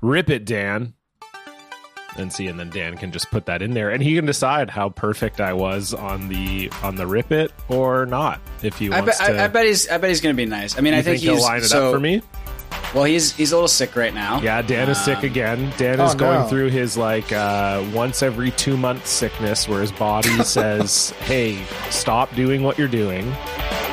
rip it, Dan. And see, and then Dan can just put that in there, and he can decide how perfect I was on the on the rip it or not. If he I wants bet, to, I, I bet he's. I bet he's going to be nice. I mean, You I think, he'll he's line it so, up for me. Well, he's he's a little sick right now. Yeah, Dan is sick Um, again. Dan Oh, is going no. through his like uh, once every two months sickness, where his body says, "Hey, stop doing what you're doing,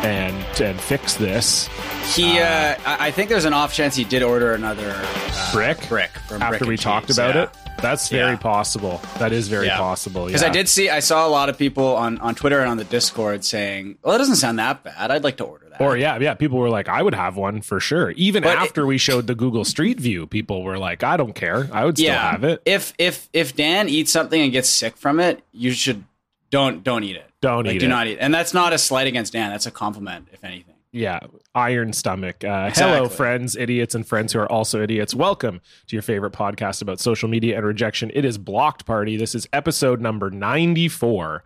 and and fix this." He. Uh, I I think there's an off chance he did order another uh, Brick? Brick from After Brick we talked Cheese, about yeah. it, that's very Yeah. possible. That is very Yeah. possible. Because. I did see, I saw a lot of people on, on Twitter and on the Discord saying, "Well, that doesn't sound that bad. I'd like to order that." Or yeah, yeah, people were like, "I would have one for sure." Even But after we showed the Google Street View, people were like, "I don't care. I would still have it. If if if Dan eats something and gets sick from it, you should don't don't eat it. Don't Like, eat do it." not eat. And that's not a slight against Dan. That's a compliment, if anything. Yeah, iron stomach. Uh, Exactly. Hello, friends, idiots, and friends who are also idiots. Welcome to your favorite podcast about social media and rejection. It is Blocked Party. This is episode number 94.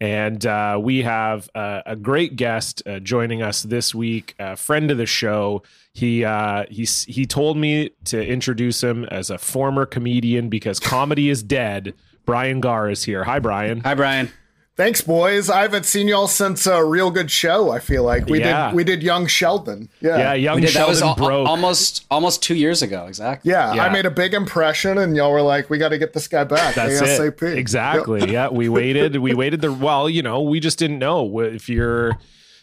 And uh, we have uh, a great guest uh, joining us this week, a friend of the show. He uh, he's, he told me to introduce him as a former comedian because comedy is dead. Brian Gaar is here. Hi, Brian. Hi, Brian. Thanks, boys. I haven't seen y'all since a real good show. I feel like we Yeah. did. We did Young Sheldon. Yeah, Yeah, young We did, that Sheldon was al- broke. almost almost two years ago, exactly. yeah. Yeah. I made a big impression, and y'all were like, "We got to get this guy back That's ASAP." it. Exactly. Yeah, we waited. We waited. The well, you know, we just didn't know if you're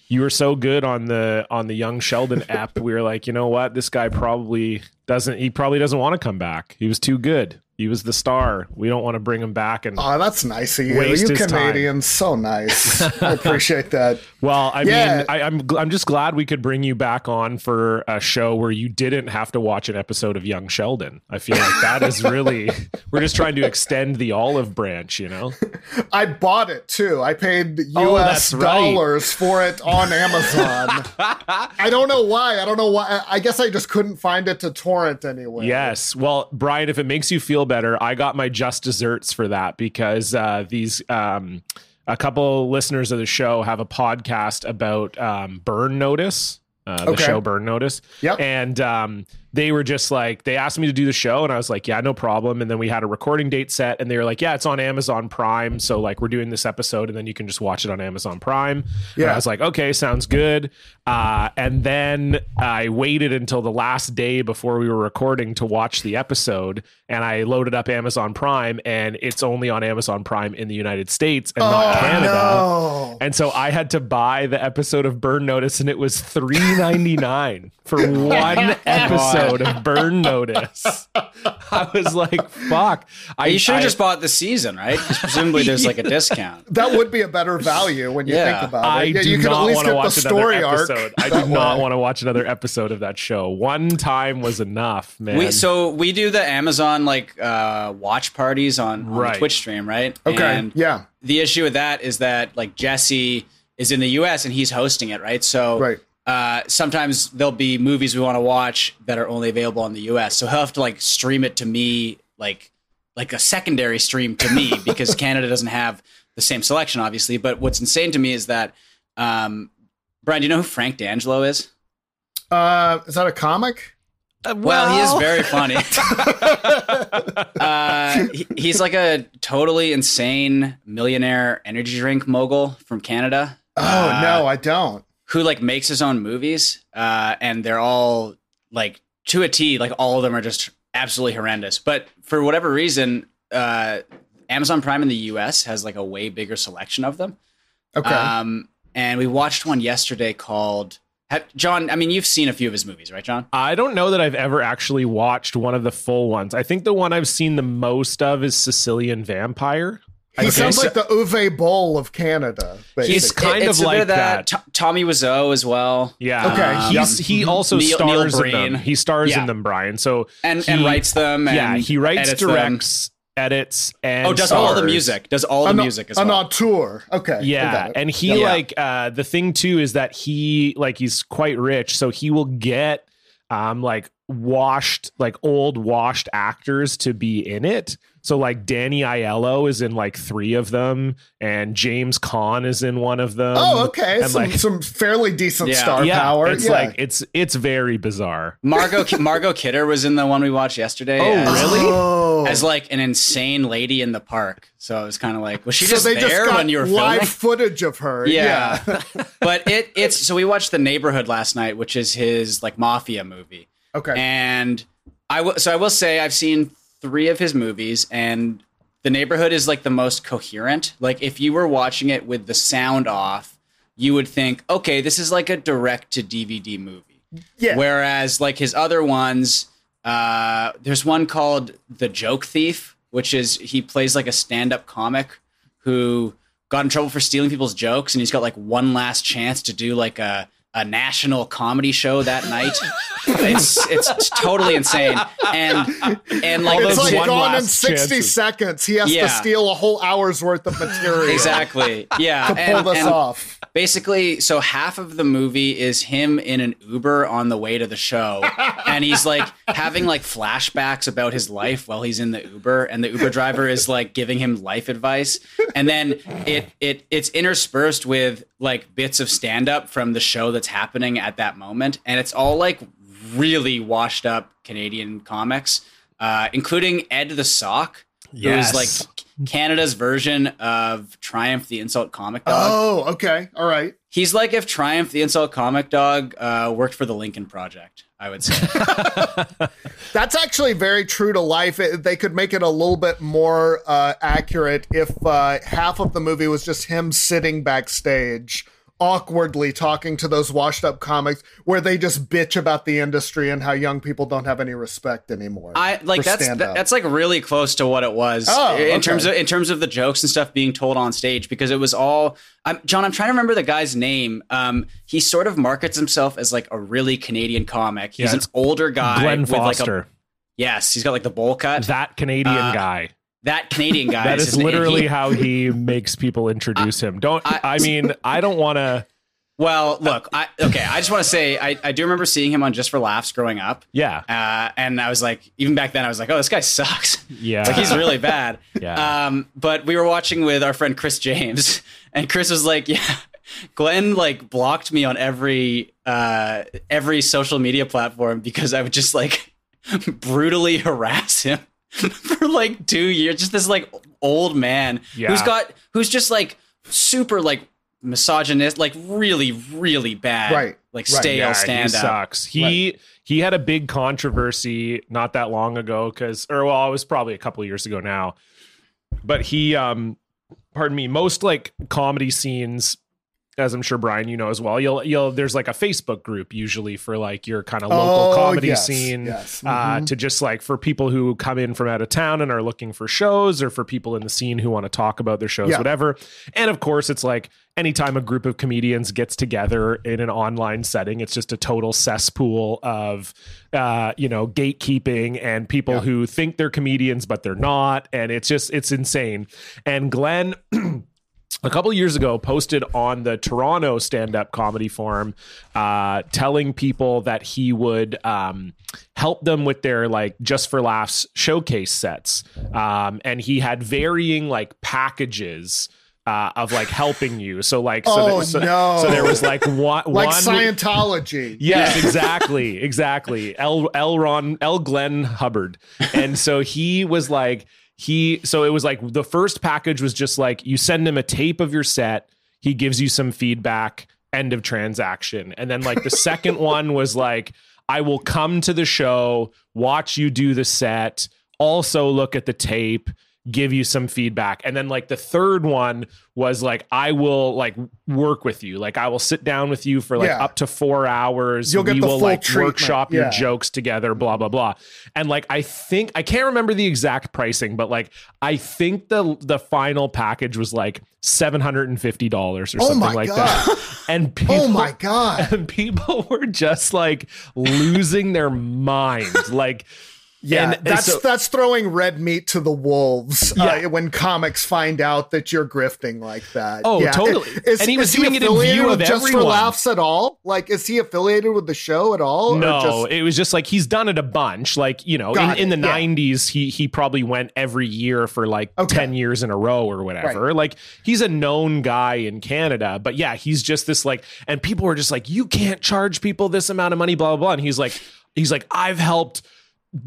you were so good on the on the Young Sheldon app. We were like, you know what, this guy probably doesn't. He probably doesn't want to come back. He was too good. He was the star. We don't want to bring him back. And Oh, that's nice of you. Waste you. Canadians, so nice. I appreciate that. well, I Yeah. mean, I, I'm I'm just glad we could bring you back on for a show where you didn't have to watch an episode of Young Sheldon. I feel like that is really we're just trying to extend the olive branch. You know. I bought it too. I paid Oh, U.S. right. dollars for it on Amazon. I don't know why. I don't know why. I I guess I just couldn't find it to torrent anywhere. Yes. Well, Brian, if it makes you feel better, I got my just desserts for that because uh, these um, a couple listeners of the show have a podcast about um, burn notice. Uh, the Okay. show burn notice Yep. and um, they were just like they asked me to do the show and i was like yeah no problem. And then we had a recording date set and they were like yeah it's on amazon prime so like we're doing this episode and then you can just watch it on amazon prime. And Yeah. i was like okay sounds good. Uh, and then i waited until the last day before we were recording to watch the episode and i loaded up amazon prime and it's only on amazon prime in the united states and not Oh, canada. no. and so I had to buy the episode of Burn Notice, and it was three ninety nine for one episode of Burn Notice. I was like, "Fuck!" I You should have just bought the season, right? 'Cause presumably there's like a discount. That would be a better value when you Yeah. think about I it. Yeah, do you could at not least want to get the watch story another arc. episode. I that do not want to watch another episode of that show. One time was enough, man. We so we do the Amazon like uh watch parties on, on Right. the Twitch stream, right? Okay. And yeah. the issue with that is that like Jesse is in the US and he's hosting it, right? So Right. Uh sometimes there'll be movies we want to watch that are only available in the US. So he'll have to like stream it to me like like a secondary stream to me because Canada doesn't have the same selection obviously, but what's insane to me is that um Brian, do you know who Frank D'Angelo is? Uh, is that a comic? Well, he is very funny. uh, he- he's like a totally insane millionaire energy drink mogul from Canada Oh Uh, no, I don't. Who like makes his own movies, uh, and they're all like to a T. Like all of them are just absolutely horrendous. But for whatever reason, uh, Amazon Prime in the U.S. has like a way bigger selection of them. Okay. Um, and we watched one yesterday called. Have, John, I mean, you've seen a few of his movies, right, John? I don't know that I've ever actually watched one of the full ones. I think the one I've seen the most of is Sicilian Vampire. He okay, sounds so- like the Uwe Boll of Canada. He's kind it's of a bit like that. To- Tommy Wiseau as well. Yeah. Okay. He's he also Neil- stars Neil in them. He stars Yeah. in them, Brian. So and he- and writes them. And yeah, he writes, edits them. directs, edits, and Oh, does all the music. Does all the an, music as an well. auteur. Okay. Yeah, and he Yeah. like uh the thing too is that he like he's quite rich, so he will get um like washed like old washed actors to be in it. So like Danny Aiello is in like three of them, and James Caan is in one of them. Oh, okay. And Some, like, some fairly decent Yeah. star yeah, power. it's yeah. like it's it's very bizarre. Margot Margot Kidder was in the one we watched yesterday. Oh, as, really? Oh. As like an insane lady in the park. So it was kind of like, was she so just they there just got when you were live filming? footage of her. Yeah. Yeah. but it it's so we watched The Neighborhood last night, which is his like mafia movie. okay. And I will so I will say I've seen three of his movies and the neighborhood is like the most coherent. Like if you were watching it with the sound off, you would think, okay, this is like a direct to DVD movie. yeah. Whereas like his other ones, uh, there's one called The Joke Thief, which is he plays like a stand-up comic who got in trouble for stealing people's jokes, and he's got like one last chance to do like a a national comedy show that night. it's it's totally insane, and and like it's like one gone in 60 chances. seconds. He has Yeah. to steal a whole hour's worth of material exactly yeah to pull and- this and- off. basically so half of the movie is him in an uber on the way to the show and he's like having like flashbacks about his life while he's in the uber and the uber driver is like giving him life advice and then it it it's interspersed with like bits of stand up from the show that's happening at that moment and it's all like really washed up canadian comics uh, including ed the sock Yes. who is like canada's version of triumph the insult comic dog Oh, okay. All right. He's like if Triumph the Insult Comic Dog uh, worked for the Lincoln Project, I would say. That's actually very true to life. It- they could make it a little bit more uh, accurate if uh, half of the movie was just him sitting backstage awkwardly talking to those washed up comics where they just bitch about the industry and how young people don't have any respect anymore. I like for that's stand-up. that's like really close to what it was Oh, in okay. terms of in terms of the jokes and stuff being told on stage because it was all. I'm, John, I'm trying to remember the guy's name. Um, he sort of markets himself as like a really Canadian comic. He's Yeah, an older guy Glenn with like Foster, a yes, he's got like the bowl cut. that Canadian Uh, guy. That Canadian guy. That is is literally He- how he makes people introduce him. Don't I- I, mean I don't want to. well, look, I okay. I just want to say I, I do remember seeing him on Just for Laughs growing up. Yeah, Uh, and I was like, even back then, I was like, oh, this guy sucks. yeah. like he's really bad. Yeah. Um, but we were watching with our friend Chris James, and Chris was like, yeah. Glenn like blocked me on every uh every social media platform because I would just like brutally harass him for like two years. Just this like old man Yeah. who's got who's just like super like misogynist, like really really bad, Right, Like right. stale yeah, stand he up. sucks. He he had a big controversy not that long ago because, or well, it was probably a couple of years ago now. But he, um, pardon me, most like comedy scenes, as I'm sure Brian you know as well. You'll you'll there's like a Facebook group usually for like your kind of local Oh, comedy yes, scene. yes. Uh, Mhm. to just like for people who come in from out of town and are looking for shows, or for people in the scene who want to talk about their shows, Yeah. whatever. And of course, it's like anytime a group of comedians gets together in an online setting, it's just a total cesspool of, uh, you know, gatekeeping and people Yeah. who think they're comedians but they're not, and it's just it's insane. And Glenn. a couple years ago posted on the Toronto stand-up comedy forum uh, telling people that he would um, help them with their like just for laughs showcase sets um, and he had varying like packages uh, of like helping you so like so, Oh, that- so, no. so there was like one like one Scientology. Yes, exactly, exactly. L. L. Ron L. Glenn Hubbard, and so he was like he. So it was like the first package was just like you send him a tape of your set, he gives you some feedback, end of transaction, and then like the second one was like I will come to the show, watch you do the set, also look at the tape give you some feedback and then like the third one was like i will like work with you like i will sit down with you for like Yeah. up to four hours You'll get we the will full like treatment, workshop your yeah. jokes together blah blah blah and like i think i can't remember the exact pricing but like i think the the final package was like $750 or Oh something my like God. that and people Oh my god. and people were just like losing their mind like Yeah, And- that's so- that's throwing red meat to the wolves uh, Yeah. when comics find out that you're grifting like that. Oh, Yeah. totally. Is, And he was doing it in view of Just for. Laughs at all? Like, is he affiliated with the show at all? or No, just- it was just like he's done it a bunch. Like you know, in, Got in the yeah. '90s, he he probably went every year for like Okay. ten years in a row or whatever. Like he's a known guy in Canada, but yeah, he's just this like, and people were just like, you can't charge people this amount of money, blah blah blah. And he's like, he's like, I've helped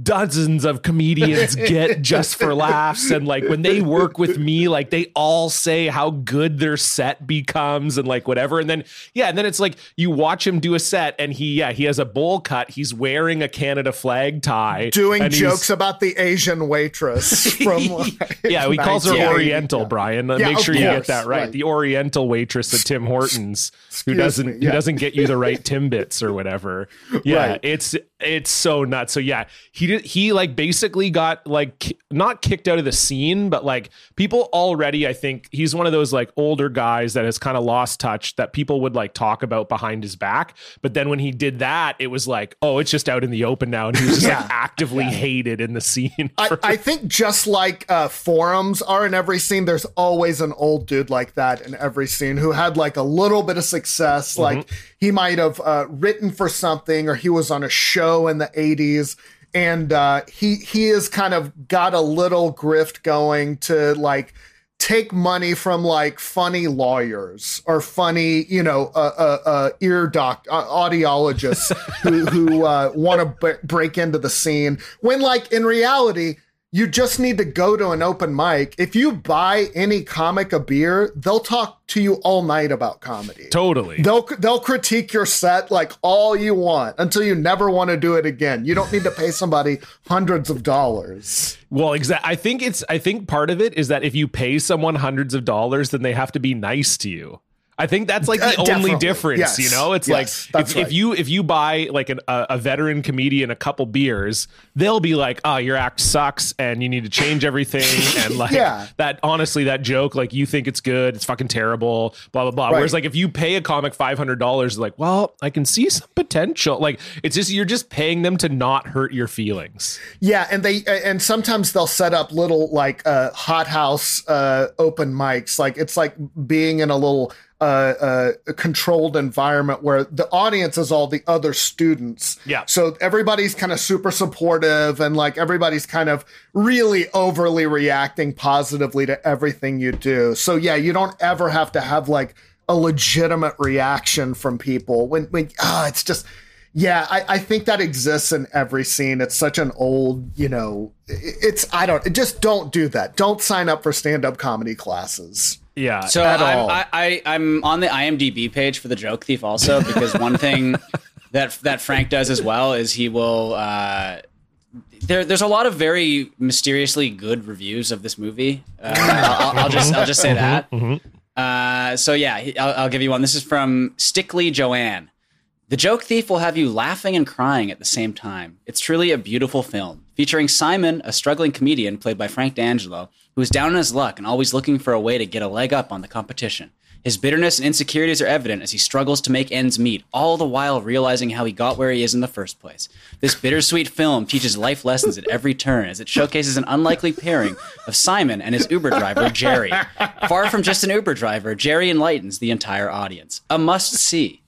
dozens of comedians get just for laughs and like when they work with me like they all say how good their set becomes and like whatever and then yeah and then it's like you watch him do a set and he yeah he has a bowl cut he's wearing a canada flag tie doing jokes about the Asian waitress from like, yeah, he calls her Oriental, Yeah. Brian. Uh, Yeah, Make sure you get that right. right. The Oriental waitress at Tim Hortons who doesn't me, who doesn't get you the right Timbits or whatever. Yeah, Right. it's it's so nuts. So yeah, he did he like basically got like not kicked out of the scene, but like people already. I think he's one of those like older guys that has kind of lost touch that people would like talk about behind his back. But then when he did that, it was like, oh, it's just out in the open now, and he was just Yeah. like actively hated in the scene. I, I think just like uh, forums are in every scene, there's always an old dude like that in every scene who had like a little bit of success. Mm-hmm. Like he might have uh, written for something or he was on a show in the 80s. And uh, he he has kind of got a little grift going to like take money from like funny lawyers or funny, you know, uh, uh, uh, ear doc uh, audiologists who who uh, want to b- break into the scene. When like in reality, you just need to go to an open mic. If you buy any comic a beer, they'll talk to you all night about comedy. totally. They'll they'll critique your set like all you want until you never want to do it again. You don't need to pay somebody hundreds of dollars. Well, exactly. I think it's. I think part of it is that if you pay someone hundreds of dollars, then they have to be nice to you. I think that's like the Uh, only difference. Yes. You know, it's Yes, like if, right. if you if you buy like an, a, a veteran comedian a couple beers, they'll be like, "Oh, your act sucks, and you need to change everything." And like Yeah. that, honestly, that joke, like you think it's good, it's fucking terrible, blah blah blah. Whereas like if you pay a comic five hundred dollars, like, well, I can see some potential. Like it's just you're just paying them to not hurt your feelings. Yeah, and they and sometimes they'll set up little like uh, hothouse uh, open mics. Like it's like being in a little uh, uh, controlled environment where the audience is all the other students. Yeah. So everybody's kind of super supportive and like everybody's kind of really overly reacting positively to everything you do. So yeah, you don't ever have to have like a legitimate reaction from people when when ah, it's just yeah, I, I think that exists in every scene. It's such an old, you know, it's I don't just don't do that. Don't sign up for stand up comedy classes. Yeah. So At I'm. I, I, I'm on the IMDb page for the Joke Thief also because one thing that that Frank does as well is he will. Uh, there, there's a lot of very mysteriously good reviews of this movie. Uh, I'll, I'll- I'll just I'll just say that. Uh, so yeah, I'll, I'll give you one. This is from Stickly Joanne. The Joke Thief will have you laughing and crying at the same time. It's truly a beautiful film, featuring Simon, a struggling comedian played by Frank D'Angelo, who is down on his luck and always looking for a way to get a leg up on the competition. His bitterness and insecurities are evident as he struggles to make ends meet, all the while realizing how he got where he is in the first place. This bittersweet film teaches life lessons at every turn as it showcases an unlikely pairing of Simon and his Uber driver, Jerry. Far from just an Uber driver, Jerry enlightens the entire audience. A must see.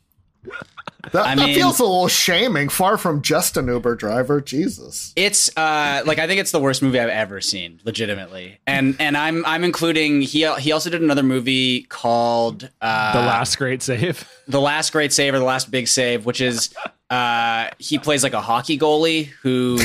That, I that feels a little shaming. Far from just an Uber driver. Jesus. It's uh like I think it's the worst movie I've ever seen, legitimately. And and I'm I'm including he he also did another movie called uh the last great save. The Last Great Save or The Last Big Save, which is uh he plays like a hockey goalie who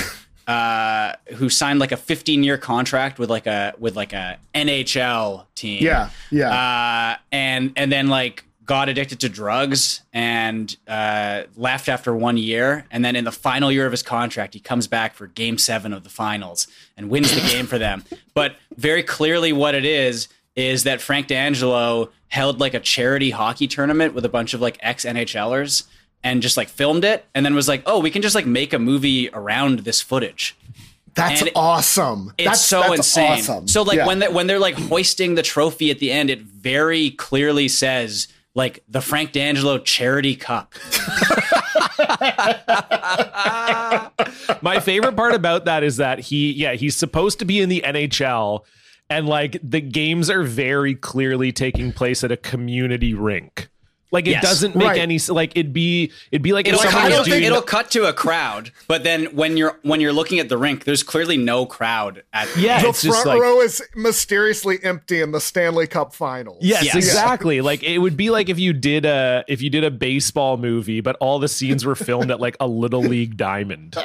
uh who signed like a 15 year contract with like a with like a NHL team. Yeah, yeah. Uh and and then like got addicted to drugs and uh, left after one year. And then in the final year of his contract, he comes back for game seven of the finals and wins the game for them. But very clearly, what it is is that Frank D'Angelo held like a charity hockey tournament with a bunch of like ex NHLers and just like filmed it and then was like, oh, we can just like make a movie around this footage. That's and awesome. It's that's, so that's insane. Awesome. So like Yeah. when they when they're like hoisting the trophy at the end, it very clearly says like the Frank D'Angelo charity cup. My favorite part about that is that he, yeah, he's supposed to be in the NHL, and like the games are very clearly taking place at a community rink. Like it Yes. doesn't make Right. any s- like it'd be it'd be like It'll, someone cut, was it'll, doing it'll cut to a crowd, but then when you're when you're looking at the rink, there's clearly no crowd at yeah, the it's just front like row is mysteriously empty in the Stanley Cup Finals. Yes, Yes. exactly. Like it would be like if you did a if you did a baseball movie, but all the scenes were filmed at like a little league diamond,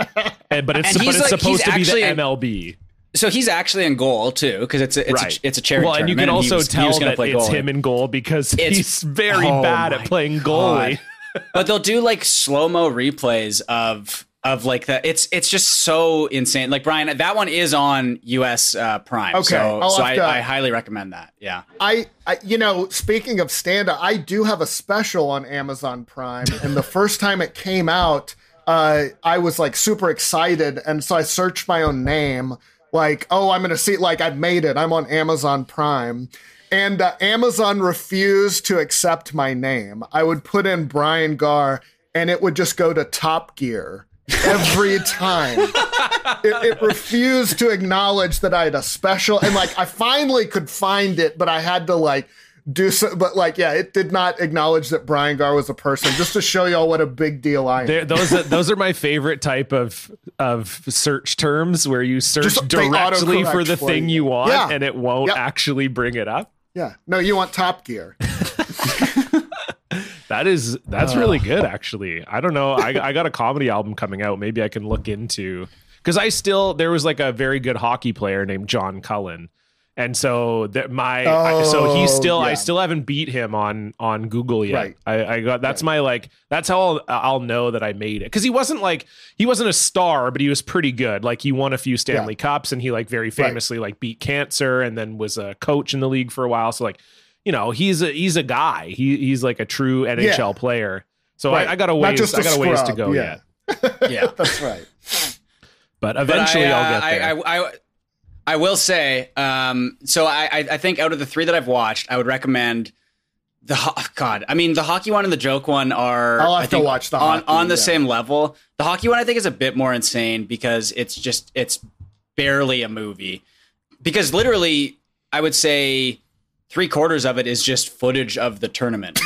and but it's And but it's like- supposed to be the actually a- MLB, So he's actually in goal too, because it's a, it's right? a, it's a charity. Well, and you can also was, tell that it's goalie. him in goal because It's- he's very Oh bad at playing goalie. But they'll do like slow mo replays of of like that. It's it's just so insane. Like Brian, that one is on US uh, Prime. Okay, so, I'll so I, to- I highly recommend that. Yeah, I, I, you know, speaking of stand up, I do have a special on Amazon Prime. and the first time it came out, uh, I was like super excited. And so I searched my own name, like, oh, I'm going to see, like, I've made it. I'm on Amazon Prime. And uh, Amazon refused to accept my name. I would put in Brian Gaar and it would just go to Top Gear every time. it, it refused to acknowledge that I had a special, and like I finally could find it, but I had to like do so. But like, yeah, it did not acknowledge that Brian Gaar was a person, just to show y'all what a big deal I am. They're- those are, those are my favorite type of of search terms where you search Just- directly for the for thing you. you want Yeah. and it won't Yep. actually bring it up. yeah, no, you want Top Gear? That is that's really good actually. I don't know. I I got a comedy album coming out. Maybe I can look into because I still there was like a very good hockey player named John Cullen. And so that my I- so Oh, he's still I still haven't beat him on on Google yet. Right. I, I got that's my like that's how I'll I'll know that I made it because he wasn't like he wasn't a star but he was pretty good. Like he won a few Stanley Cups and he like very famously like beat cancer and then was a coach in the league for a while. So like you know he's a he's a guy. He he's like a true NHL player. So Right. I, I got a Not ways just I a got a ways to go yeah. yet. yeah. That's right. But But eventually I, uh, I'll get there. I, I, I, I will say, um, so I, I think out of the three that I've watched, I would recommend the ho- God. I mean, the hockey one and the joke one are. I'll have I to watch the on hockey, on the yeah. same level. The hockey one I think is a bit more insane because it's just it's barely a movie. Because literally, I would say three quarters of it is just footage of the tournament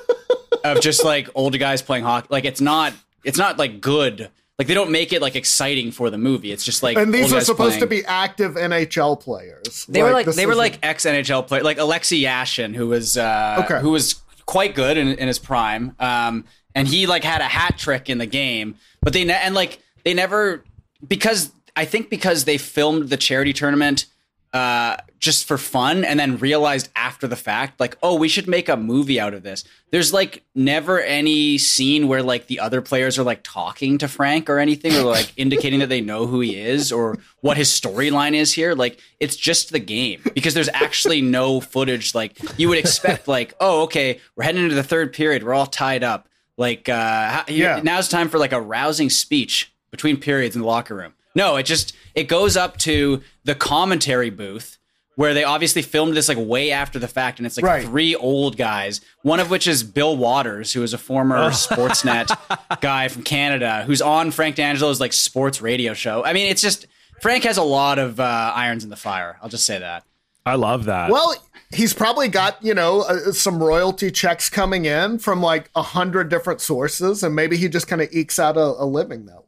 of just like older guys playing hockey. Like it's not it's not like good. Like they don't make it like exciting for the movie. It's just like And these are supposed to be active NHL players. They were like they were like ex NHL players, like Alexi Yashin, who was uh, Okay. who was quite good in, in his prime, um, and he like had a hat trick in the game. But they ne- and like they never because I think because they filmed the charity tournament uh, just for fun, and then realized after the fact, like, oh, we should make a movie out of this. There's like never any scene where like the other players are like talking to Frank or anything, or like indicating that they know who he is or what his storyline is here. Like, it's just the game because there's actually no footage. Like, you would expect, like, oh, okay, we're heading into the third period, we're all tied up. Like, uh, Yeah. now's time for like a rousing speech between periods in the locker room. No, it just it goes up to the commentary booth where they obviously filmed this like way after the fact, and it's like Right. three old guys. One of which is Bill Watters, who is a former Sportsnet guy from Canada, who's on Frank D'Angelo's like sports radio show. I mean, it's just Frank has a lot of uh, irons in the fire. I'll just say that. I love that. Well, he's probably got you know uh, some royalty checks coming in from like a hundred different sources, and maybe he just kind of ekes out a, a living that way.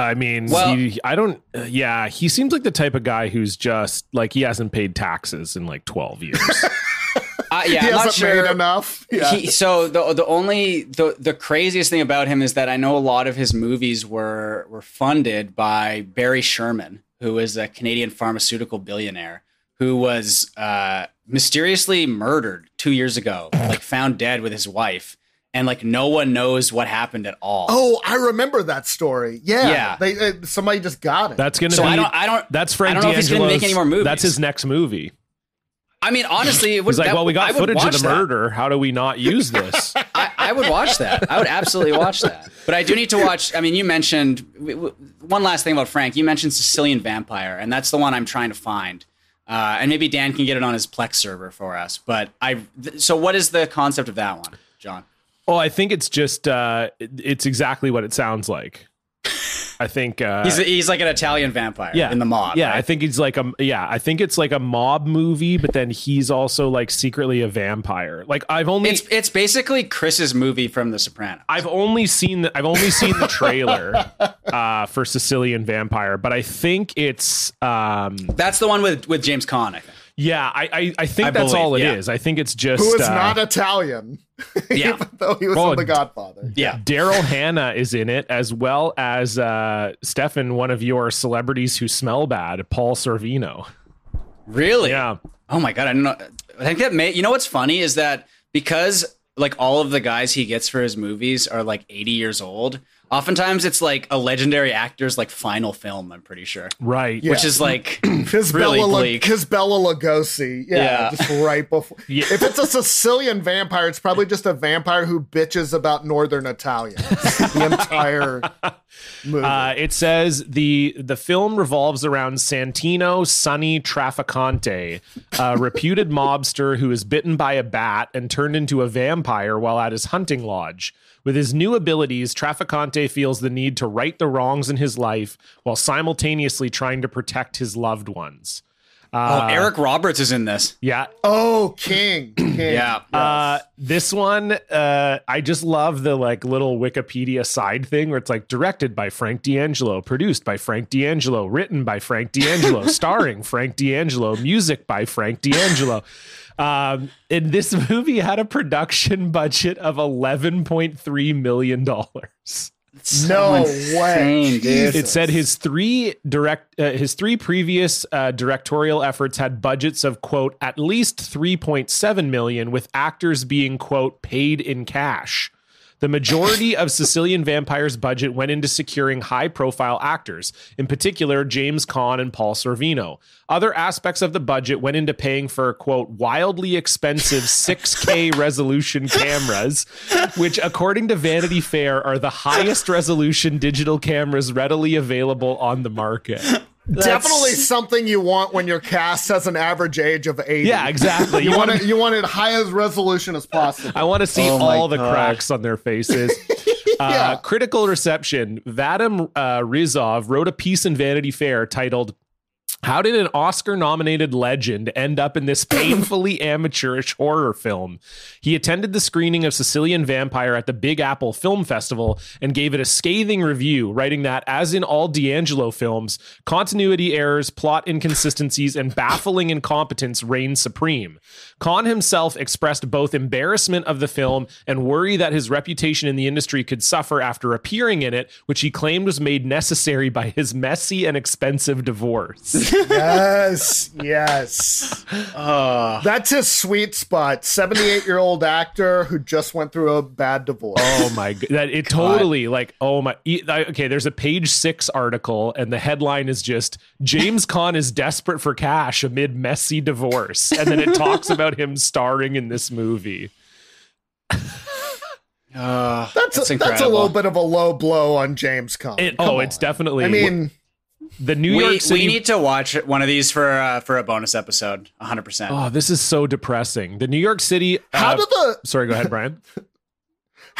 I mean, Well- he, I don't. Uh, yeah, he seems like the type of guy who's just like he hasn't paid taxes in like twelve years. Uh, yeah, He I'm not hasn't sure. made enough. Yeah. He, so the the only the the craziest thing about him is that I know a lot of his movies were were funded by Barry Sherman, who is a Canadian pharmaceutical billionaire who was uh, mysteriously murdered two years ago, like found dead with his wife, and like no one knows what happened at all. oh, I remember that story. Yeah, Yeah. They uh, somebody just got it. That's gonna so be. I don't I don't that's Frank I don't know if he's gonna make any more movies. That's his next movie. I mean, honestly, it would, He's like, that- well, we got would footage of watch the that. murder. How do we not use this? I, I would watch that. I would absolutely watch that. But I do need to watch. I mean, you mentioned w- w- one last thing about Frank. You mentioned Sicilian Vampire, and that's the one I'm trying to find. Uh, and maybe Dan can get it on his Plex server for us. But I. Th- so, what is the concept of that one, John? Oh, I think it's just uh, it's exactly what it sounds like. I think uh, He's he's like an Italian vampire yeah in the mob. Yeah, right? I think he's like a yeah. I think it's like a mob movie, but then he's also like secretly a vampire. Like I've only it's it's basically Chris's movie from The Sopranos. I've only seen the I've only seen the trailer uh, for Sicilian Vampire, but I think it's um, That's the one with with James Caan. I think. Yeah. I I, I think I that's all it believe, is. I think it's just Who is uh, not Italian, Yeah. even though he was Oh, in The Godfather. Yeah. Daryl Hannah is in it as well as uh, Stefan, one of your celebrities who smell bad, Paul Sorvino. Really? Yeah. Oh my god, I don't know. I think that may. You know what's funny is that because like all of the guys he gets for his movies are like 80 years old. Oftentimes it's like a legendary actor's like final film. I'm pretty sure, Right. Yeah. which is like His really Bella, bleak. his Bela Lugosi, yeah, Yeah. just right before. Yeah. If it's a Sicilian vampire, it's probably just a vampire who bitches about Northern Italians the entire movie. Uh, it says the the film revolves around Santino Sonny Trafficante, a reputed mobster who is bitten by a bat and turned into a vampire while at his hunting lodge. With his new abilities, Trafficante feels the need to right the wrongs in his life while simultaneously trying to protect his loved ones. oh, Eric Roberts is in this. Yeah, oh, King, King. Yeah. Uh, this one, uh, I just love the like little Wikipedia side thing where it's like directed by Frank D'Angelo, produced by Frank D'Angelo, written by Frank D'Angelo, starring Frank D'Angelo, music by Frank D'Angelo. Um, and this movie had a production budget of eleven point three million dollars. no insane, way, dude. Jesus. It said his three direct uh, his three previous uh, directorial efforts had budgets of quote at least 3.7 million with actors being quote paid in cash. The majority of Sicilian Vampire's budget went into securing high profile actors, in particular James Caan and Paul Sorvino. Other aspects of the budget went into paying for, quote, wildly expensive 6K resolution cameras, which, according to Vanity Fair, are the highest resolution digital cameras readily available on the market. Definitely something you want when your cast has an average age of 80. Yeah, exactly. You You want want it you want it high as resolution as possible. I want to see Oh all the God. cracks on their faces. uh, Yeah. critical reception. Vadim uh, Rizov wrote a piece in Vanity Fair titled how did an Oscar nominated legend end up in this painfully amateurish horror film? He attended the screening of Sicilian Vampire at the Big Apple Film Festival and gave it a scathing review, writing that, as in all D'Angelo films, continuity errors, plot inconsistencies, and baffling incompetence reign supreme. Caan himself expressed both embarrassment of the film and worry that his reputation in the industry could suffer after appearing in it, which he claimed was made necessary by his messy and expensive divorce. yes, yes. Uh, That's his sweet spot. 78 year old actor who just went through a bad divorce. Oh my god! That it totally like oh my. e- I- Okay, there's a page six article, and the headline is just James Caan is desperate for cash amid messy divorce, and then it talks about him starring in this movie. uh, that's, that's a, that's a little bit of a low blow on James Caan. It, Come oh, on. it's definitely. I mean, the New we, York City. we need to watch one of these for uh, for a bonus episode. 100. percent oh, this is so depressing. The New York City. how uh, do the sorry, go ahead, Brian.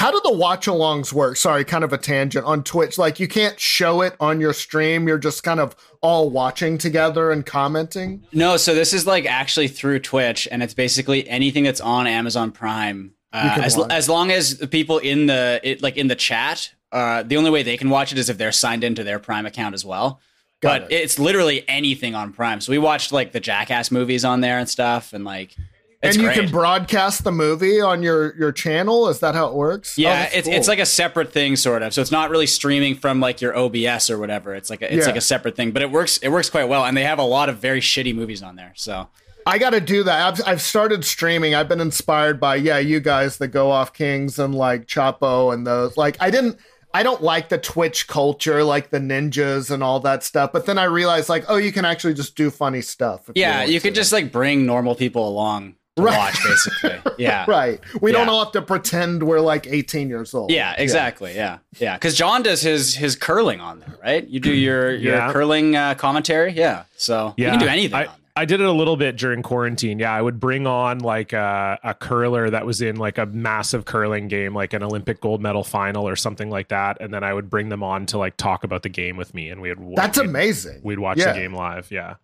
how do the watch alongs work? Sorry, kind of a tangent on Twitch. Like you can't show it on your stream. You're just kind of all watching together and commenting. No, so this is like actually through Twitch, and it's basically anything that's on Amazon Prime. Uh, as watch. as long as the people in the it, like in the chat, uh, the only way they can watch it is if they're signed into their Prime account as well. Got but it's literally anything on Prime. So we watched like the Jackass movies on there and stuff, and like it's and you great. can broadcast the movie on your your channel. Is that how it works? Oh, Yeah, that's it's cool. it's like a separate thing, sort of. So it's not really streaming from like your OBS or whatever. It's like a, it's Yeah. like a separate thing, but it works. It works quite well, and they have a lot of very shitty movies on there. So I got to do that. I've, I've started streaming. I've been inspired by yeah, you guys, the Go Off Kings and like Chapo and those. Like I didn't. I don't like the Twitch culture, like the ninjas and all that stuff. But then I realized, like, oh, you can actually just do funny stuff. yeah, you could to. just like bring normal people along Right. watch, basically. Yeah, right. We don't all have to pretend we're like 18 years old. Yeah, exactly. Yeah, yeah. Because John does his his curling on there, right? You do your your Yeah. curling uh, commentary. Yeah, so you can do anything I, on. I did it a little bit during quarantine. Yeah, I would bring on like a, a curler that was in like a massive curling game, like an Olympic gold medal final or something like that, and then I would bring them on to like talk about the game with me, and we would. That's we'd, amazing. We'd watch Yeah. the game live. Yeah.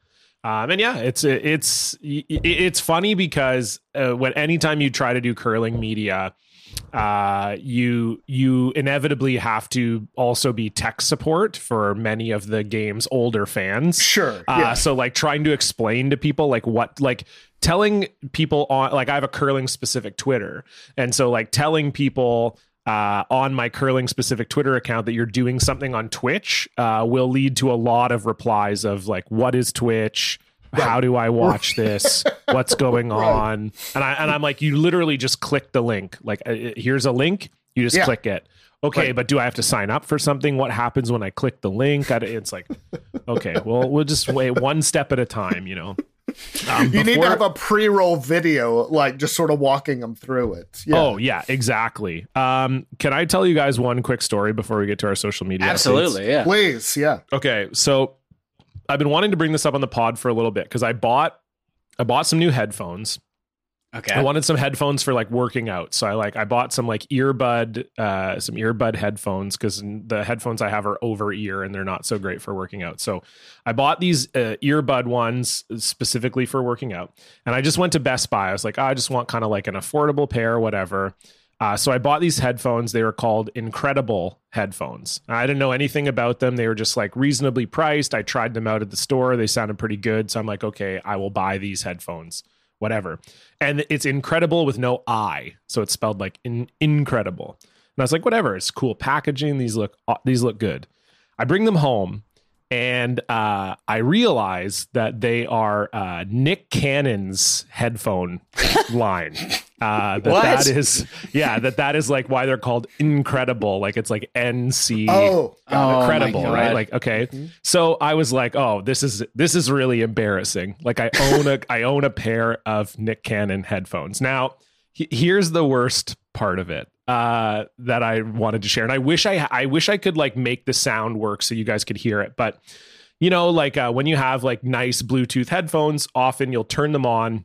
Um, and yeah, it's it's it's funny because uh, when anytime you try to do curling media, uh, you you inevitably have to also be tech support for many of the game's older fans. Sure. Uh, yeah. So like trying to explain to people like what like telling people on like I have a curling specific Twitter, and so like telling people uh, on my curling specific Twitter account that you're doing something on Twitch uh, will lead to a lot of replies of like, what is Twitch? How do I watch this? What's going on? And I and I'm like, you literally just click the link. Like, uh, here's a link. You just Yeah. click it. Okay, Right. but do I have to sign up for something? What happens when I click the link? I, it's like, okay, well, we'll just wait one step at a time. You know. Um, you need to have a pre-roll video, like just sort of walking them through it. Yeah. Oh yeah, exactly. Um, can I tell you guys one quick story before we get to our social media? updates? Absolutely, yeah. please, yeah. Okay, so I've been wanting to bring this up on the pod for a little bit because I bought I bought some new headphones. Okay. I wanted some headphones for like working out. So I like I bought some like earbud uh some earbud headphones cuz the headphones I have are over ear and they're not so great for working out. So I bought these uh, earbud ones specifically for working out. And I just went to Best Buy. I was like, "Oh, I just want kind of like an affordable pair whatever. Uh, so I bought these headphones. They were called NCredible headphones. I didn't know anything about them. They were just like reasonably priced. I tried them out at the store. They sounded pretty good. So I'm like, okay, I will buy these headphones, whatever. And it's incredible with no I, so it's spelled like in, incredible. And I was like, whatever. It's cool packaging. These look these look good. I bring them home, and uh, I realize that they are uh, Nick Cannon's headphone line. Uh, that What? that is yeah that that is like why they're called NCredible. Like it's like NC Oh, Oh, my incredible, God. right? Like, okay. So I was like, oh, this is this is really embarrassing. Like, I own a I own a pair of Nick Cannon headphones. Now, he- here's the worst part of it uh, that I wanted to share, and I wish I I wish I could like make the sound work so you guys could hear it, but you know, like uh, when you have like nice Bluetooth headphones, often you'll turn them on,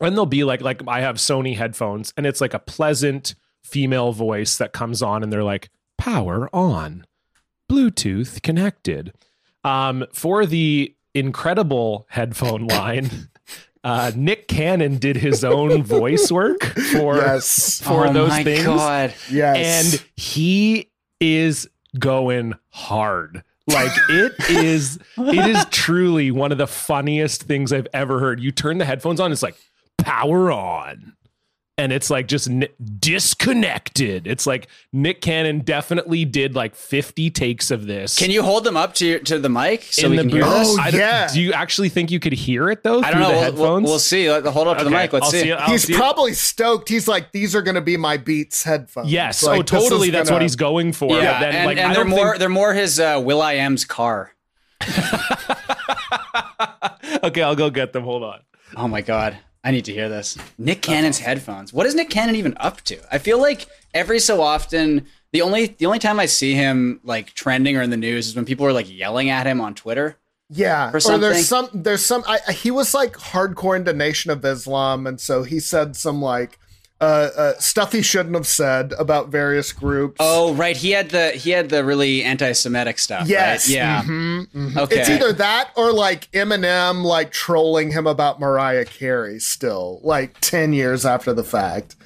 and they'll be like like I have Sony headphones, and it's like a pleasant female voice that comes on, and they're like, "Power on." Bluetooth connected. Um, for the NCredible headphone line, uh, Nick Cannon did his own voice work for yes. for oh those my things, God. Yes. and he is going hard. Like it is, it is truly one of the funniest things I've ever heard. You turn the headphones on, it's like power on. And it's like just n- disconnected. It's like Nick Cannon definitely did like 50 takes of this. Can you hold them up to your, to the mic so in we the can hear booth. this? Oh, I don't- yeah. Do you actually think you could hear it though? I don't know. The We'll, headphones? we'll, we'll see. Let- Hold up to the Okay, mic. Let's I'll see. see it. I'll He's see it. probably stoked. He's like, these are going to be my Beats headphones. Yes. Like, oh, this is totally. That's gonna- what he's going for. Yeah, But then, and, like, and I they're don't more they're more his uh, Will I Am's car. okay, I'll go get them. Hold on. Oh my god, I need to hear this. Nick Cannon's headphones. What is Nick Cannon even up to? I feel like every so often the only the only time I see him like trending or in the news is when people are like yelling at him on Twitter. Yeah, or or there's some there's some I, I- he was like hardcore into Nation of Islam, and so he said some like uh, uh, stuff he shouldn't have said about various groups. Oh right, he had the he had the really anti-Semitic stuff. yes, right? yeah. mhm, mhm. Okay. It's either that or like Eminem like trolling him about Mariah Carey. Still, like ten years after the fact,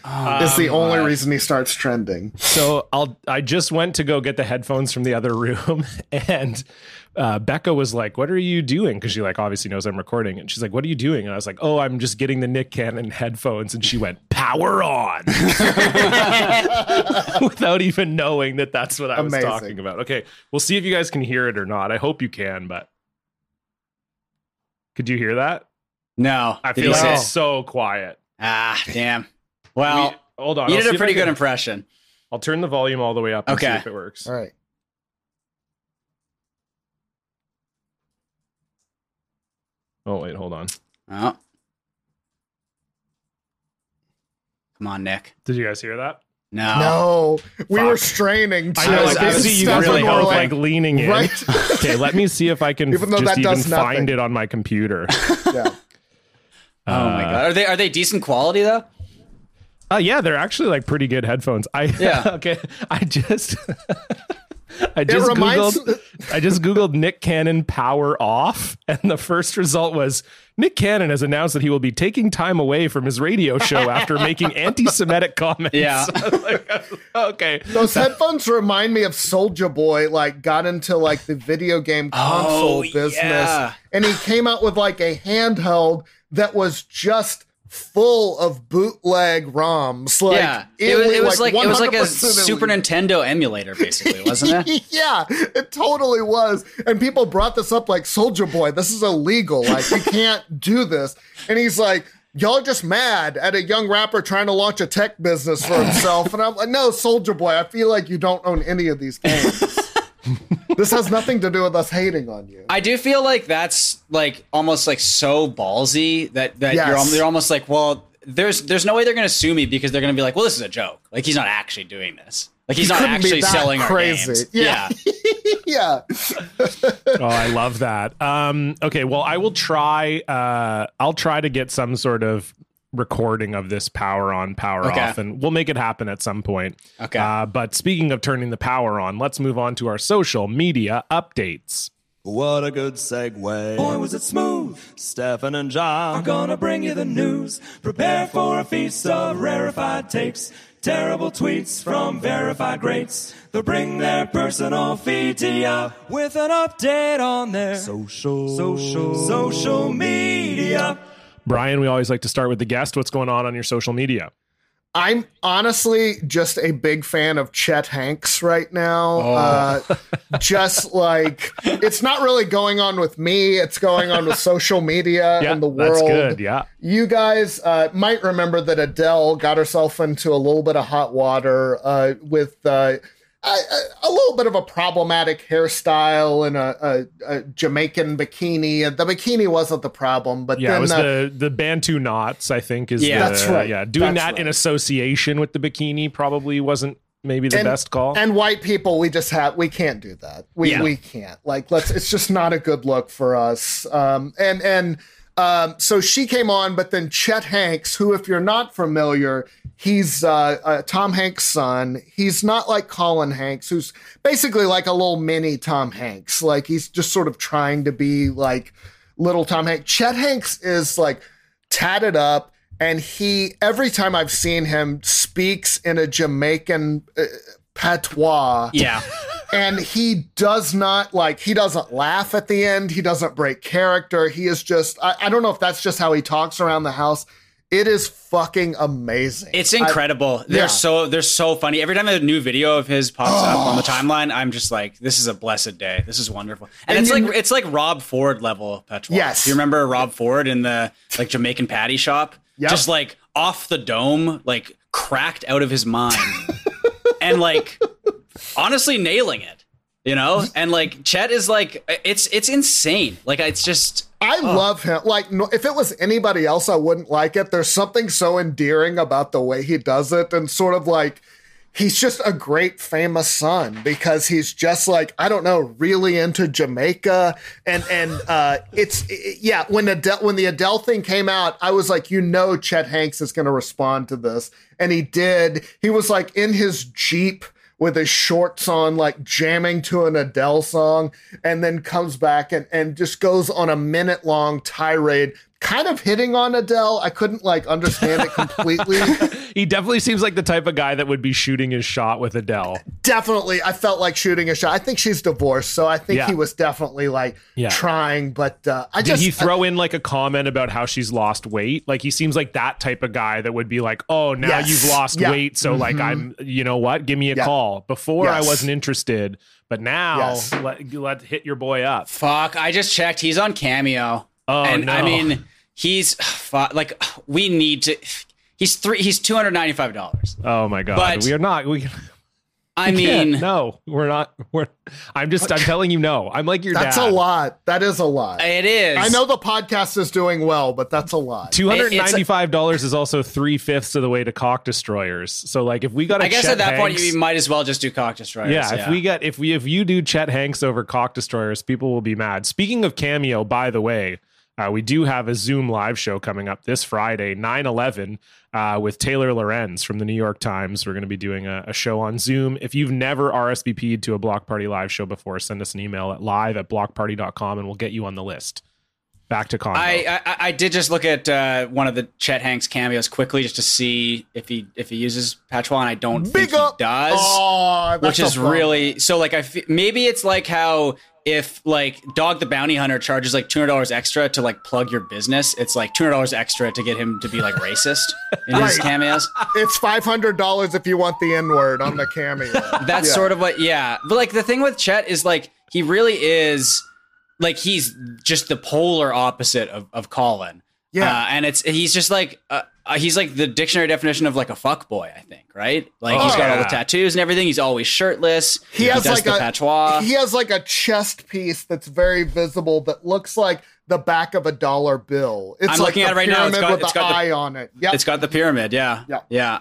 is the only God. reason he starts trending. So I'll I just went to go get the headphones from the other room and uh, Becca was like, "What are you doing?" Because she like obviously knows I'm recording, and she's like, "What are you doing?" And I was like, "Oh, I'm just getting the Nick Cannon headphones." And she went, "Power on," without even knowing that that's what I was Amazing. talking about. Okay, we'll see if you guys can hear it or not. I hope you can, but could you hear that? No, I feel like it's so quiet. Ah, damn. Well, We- hold on, you I'll did a pretty good impression. I'll turn the volume all the way up and see Okay. if it works. All right. Oh wait, hold on. Oh. Come on, Nick. Did you guys hear that? No. No, we Fuck. were straining. To, I know. was- I I can was see you Stefan guys like, were like- like leaning in. right. okay, let me see if I can Even just that even find it on my computer. yeah. Oh my god, are they are they decent quality though? Uh, yeah, they're actually like pretty good headphones. I Yeah. okay. I just I just reminds- googled I just googled Nick Cannon power off, and the first result was Nick Cannon has announced that he will be taking time away from his radio show after making anti-Semitic comments. Yeah. Like, okay. Those headphones remind me of Soulja Boy, like got into like the video game oh, console Oh, business. yeah. And he came out with like a handheld that was just full of bootleg ROMs. Like, yeah, it was, it was like, it was like a Super. Nintendo emulator, basically, wasn't it? yeah, it totally was. And people brought this up like Soulja Boy, this is illegal. Like you can't do this. And he's like, Y'all just mad at a young rapper trying to launch a tech business for himself. And I'm like, no, Soulja Boy, I feel like you don't own any of these games. This has nothing to do with us hating on you. I do feel like that's like almost like so ballsy that that you're you're almost like, well, there's there's no way they're gonna sue me because they're gonna be like, well, this is a joke. Like he's not actually doing this. Like he's not couldn't actually that selling crazy. our games. Yeah. yeah. Oh, I love that. Um, okay, well, I will try. Uh, I'll try to get some sort of recording of this power on, power Okay. off, and we'll make it happen at some point. Okay. Uh, but speaking of turning the power on, let's move on to our social media updates. What a good segue. Boy, was it smooth. Stefan and John are gonna bring you the news. Prepare for a feast of rarefied takes. Terrible tweets from verified greats. They'll bring their personal feed to ya with an update on their social, social, social media. Brian, we always like to start with the guest. What's going on on your social media? I'm honestly just a big fan of Chet Hanks right now. Uh, just like it's not really going on with me, it's going on with social media Yeah, and the that's world. good. Yeah. You guys uh, might remember that Adele got herself into a little bit of hot water uh, with uh, a, a- a little bit of a problematic hairstyle and a, a, a Jamaican bikini. The bikini wasn't the problem, but Yeah, then it was uh, the the Bantu knots. I think is Yeah. the- That's right. Yeah, doing That's that in association with the bikini probably wasn't maybe the And- best call. And white people, we just have we can't do that. We Yeah. we can't. Like let's it's just not a good look for us. Um and and um so she came on, but then Chet Hanks, who if you're not familiar, he's uh, uh Tom Hanks' son. He's not like Colin Hanks, who's basically like a little mini Tom Hanks. Like he's just sort of trying to be like little Tom Hanks. Chet Hanks is like tatted up and he every time I've seen him speaks in a Jamaican uh, patois Yeah. And he does not like he doesn't laugh at the end he doesn't break character he is just I, I don't know if that's just how he talks around the house it is fucking amazing It's incredible. they're yeah. so they're so funny. Every time a new video of his pops up on the oh. timeline, I'm just like, this is a blessed day. This is wonderful. And, And it's you- like it's like Rob Ford level petrol. Yes. Do you remember Rob Ford in the like Jamaican patty shop? Yep. Just like off the dome, like cracked out of his mind. and like honestly nailing it. You know? And like Chet is like it's it's insane. Like it's just I Oh. love him. Like, no, if it was anybody else, I wouldn't like it. There's something so endearing about the way he does it, and sort of like he's just a great famous son because he's just like I don't know, really into Jamaica, and and uh, it's it- yeah. When Adele, when the Adele thing came out, I was like, you know, Chet Hanks is going to respond to this, and he did. He was like in his jeep with his shorts on, like jamming to an Adele song, and then comes back and, and just goes on a minute long tirade, kind of hitting on Adele. I couldn't like understand it completely. he definitely seems like the type of guy that would be shooting his shot with Adele. definitely, I felt like shooting a shot. I think she's divorced, so I think Yeah. he was definitely like Yeah. trying, but uh, I Did just Did he throw in like a comment about how she's lost weight? Like he seems like that type of guy that would be like, "Oh, now Yes. you've lost Yeah. weight, so like I'm, you know what? Give me a Yeah. call." Before I wasn't interested, but now Yes. let let hit your boy up. Fuck! I just checked. He's on Cameo. Oh, and I no. mean, he's like we need to. He's three. He's two hundred ninety five dollars. Oh my god, But- we are not. We I can't. mean, no, we're not. We're. I'm just. I'm telling you, no. I'm like your that's dad. a lot. That is a lot. it is. I know the podcast is doing well, but that's a lot. Two hundred ninety-five dollars is also three fifths of the way to cock destroyers. So, like, if we got, a I guess Chet at that point you might as well just do cock destroyers. yeah, if we get if we if you do Chet Hanks over cock destroyers, people will be mad. Speaking of cameo, by the way, uh, we do have a Zoom live show coming up this Friday, 9 11, uh, with Taylor Lorenz from the New York Times. We're going to be doing a, a, show on Zoom. If you've never RSVP'd to a Block Party live show before, send us an email at live at blockparty.com and we'll get you on the list. Back to Convo. I, I, I did just look at uh, one of the Chet Hanks cameos quickly just to see if he if he uses patois, and I don't Big think up. he does. Oh, which is fun. really so like I f- maybe it's like how if like Dog the Bounty Hunter charges like two hundred dollars extra to like plug your business, it's like two hundred dollars extra to get him to be like racist in his Right. cameos. It's five hundred dollars if you want the N word on the cameo. That's Yeah. sort of what yeah. But like the thing with Chet is like he really is like he's just the polar opposite of, of Colin. Yeah. Uh, and it's he's just like uh, uh, he's like the dictionary definition of like a fuck boy, I think, right? Like he's got all the tattoos and everything. He's always shirtless. He has like the a patois. he has like a chest piece that's very visible that looks like the back of a dollar bill. It's I'm like looking at it right now. It's got- with it's the got the- eye on it. Yeah, It's got the pyramid, yeah. Yeah. Yeah.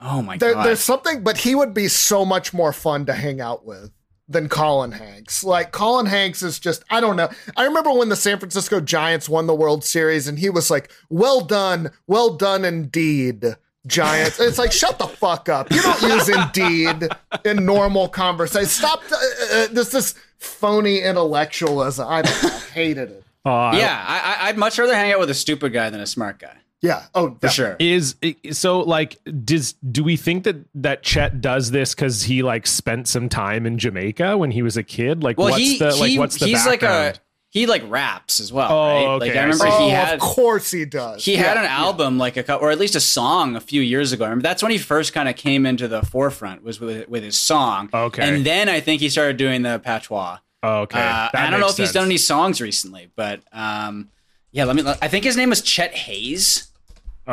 Oh my there, god. there's something, but he would be so much more fun to hang out with than Colin Hanks. Like Colin Hanks is just I don't know. I remember when the San Francisco Giants won the World Series and he was like, "Well done, well done indeed." Giants. It's like shut the fuck up. You don't use indeed in normal conversation. Stop uh, uh, this this phony intellectualism. I. I hated it. Uh, I- yeah, I, I, I'd much rather hang out with a stupid guy than a smart guy. Yeah. Oh, For sure. is so like does do we think that that Chet does this because he like spent some time in Jamaica when he was a kid? Like Well, what's he, the like he what's the he's like a he like raps as well, Oh, right? okay, Like I I remember see. Oh, he had of course he does. he had an album like a cou- or at least a song a few years ago. I remember that's when he first kind of came into the forefront was with with his song. Okay. and then I think he started doing the patois. Oh, okay, Uh, That I don't know makes if he's done any songs recently, but um, yeah. Let me. I think his name was Chet Haze.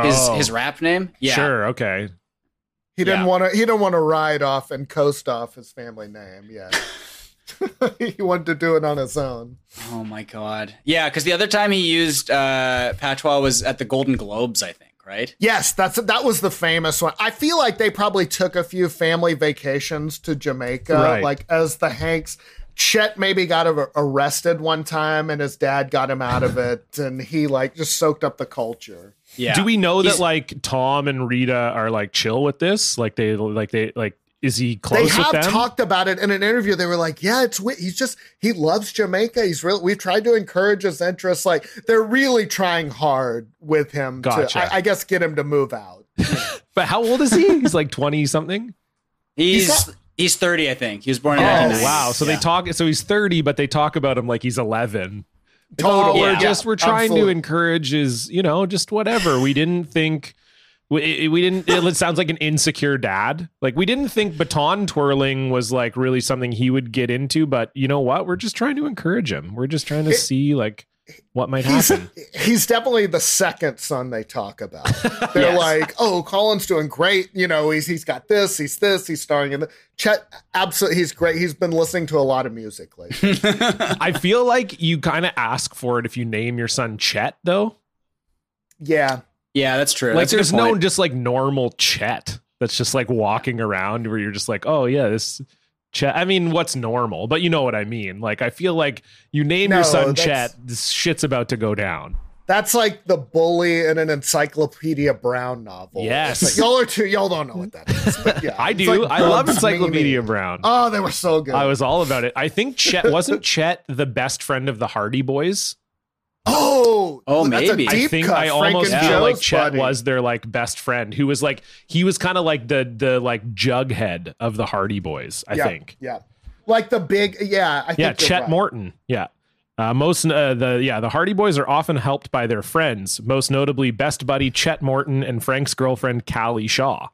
His Oh, his rap name. Yeah. Sure, okay. He didn't Yeah. want to. He didn't want to ride off and coast off his family name. Yeah, he wanted to do it on his own. Oh my god. Yeah, because the other time he used uh, patois was at the Golden Globes, I think. Right. Yes, that's that was the famous one. I feel like they probably took a few family vacations to Jamaica, Right. like as the Hanks. Chet maybe got ar- arrested one time, and his dad got him out of it, and he like just soaked up the culture. Yeah. Do we know He's- that like Tom and Rita are like chill with this? Like they like they like is he close They have with them? talked about it in an interview. They were like, "Yeah, it's he's just he loves Jamaica. He's really we've tried to encourage his interests. Like they're really trying hard with him Gotcha. to, I, I guess, get him to move out." but how old is he? He's like 20 something. He's He's he's, 30, I think. He was born in Oh 1990. wow. So they talk so he's 30 but they talk about him like he's 11. Like, Totally. oh, we're Yeah. just we're trying to Absolutely. encourage his, you know, just whatever. We didn't think we, we didn't it sounds like an insecure dad. Like we didn't think baton twirling was like really something he would get into, but you know what? We're just trying to encourage him. We're just trying to see like what might He's, happen. he's definitely the second son they talk about. They're Yes. like, "Oh, Colin's doing great. You know, he's he's got this, he's this, he's starring in the Chet. Absolutely, he's great. He's been listening to a lot of music lately. I feel like you kind of ask for it if you name your son Chet though. yeah, Yeah, that's true. like That's there's no just like normal Chet that's just like walking around where you're just like, oh yeah, this Chet. I mean, what's normal? But you know what I mean. Like I feel like you name No, your son Chet, this shit's about to go down. that's like the bully in an Encyclopedia Brown novel. Yes. Like, y'all are too. Y'all don't know what that is. But yeah, I do. like I love Encyclopedia. Brown. Oh, they were so good. I was all about it. I think Chet wasn't Chet the best friend of the Hardy Boys. Oh, Oh, that's maybe. A I deep I think cut. I almost and feel like Chet buddy. was their like best friend, who was like he was kind of like the the like jughead of the Hardy Boys. I yeah, think. Yeah, like the big. Yeah, I think Yeah, Chet right. Morton. Yeah. Uh, most uh, the yeah the Hardy Boys are often helped by their friends, most notably best buddy Chet Morton and Frank's girlfriend Callie Shaw.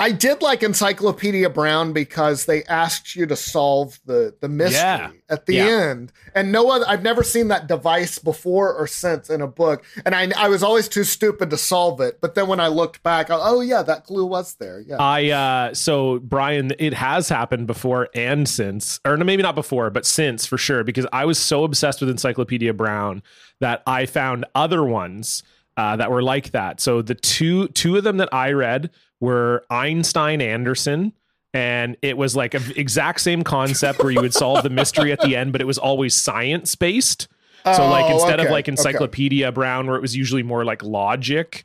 I did like Encyclopedia Brown because they asked you to solve the the mystery Yeah. at the Yeah. end, and no other. I've never seen that device before or since in a book, and I I was always too stupid to solve it. But then when I looked back, I, oh yeah, that clue was there. Yeah, I uh so Brian, it has happened before and since, or maybe not before, but since for sure, because I was so obsessed with Encyclopedia Brown that I found other ones uh, that were like that. So the two two of them that I read were Einstein Anderson. And it was like an exact same concept where you would solve the mystery at the end, but it was always science based. So like Oh, instead of okay, like okay. Encyclopedia Brown, where it was usually more like logic,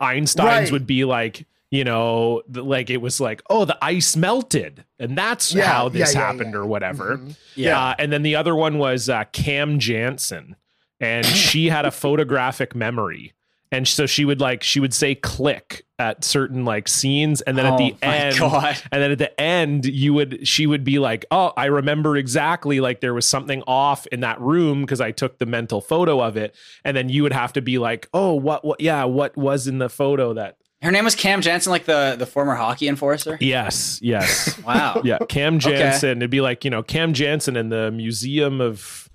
Einstein's Right. would be like, you know, the- like it was like, oh, the ice melted, and that's Yeah, how this yeah, yeah, happened, yeah. or whatever. Mhm. Yeah. Uh, and then the other one was uh, Cam Jansen, and she had a photographic memory. And so she would like she would say click at certain like scenes, and then at Oh the end, God. and then at the end, you would she would be like, "Oh, I remember exactly. Like there was something off in that room because I took the mental photo of it." And then you would have to be like, "Oh, what? What? Yeah, what was in the photo that?" Her name was Cam Jansen, like the the former hockey enforcer. Yes, yes, Wow. yeah. Cam Jansen. It'd be like you know Cam Jansen in the Museum of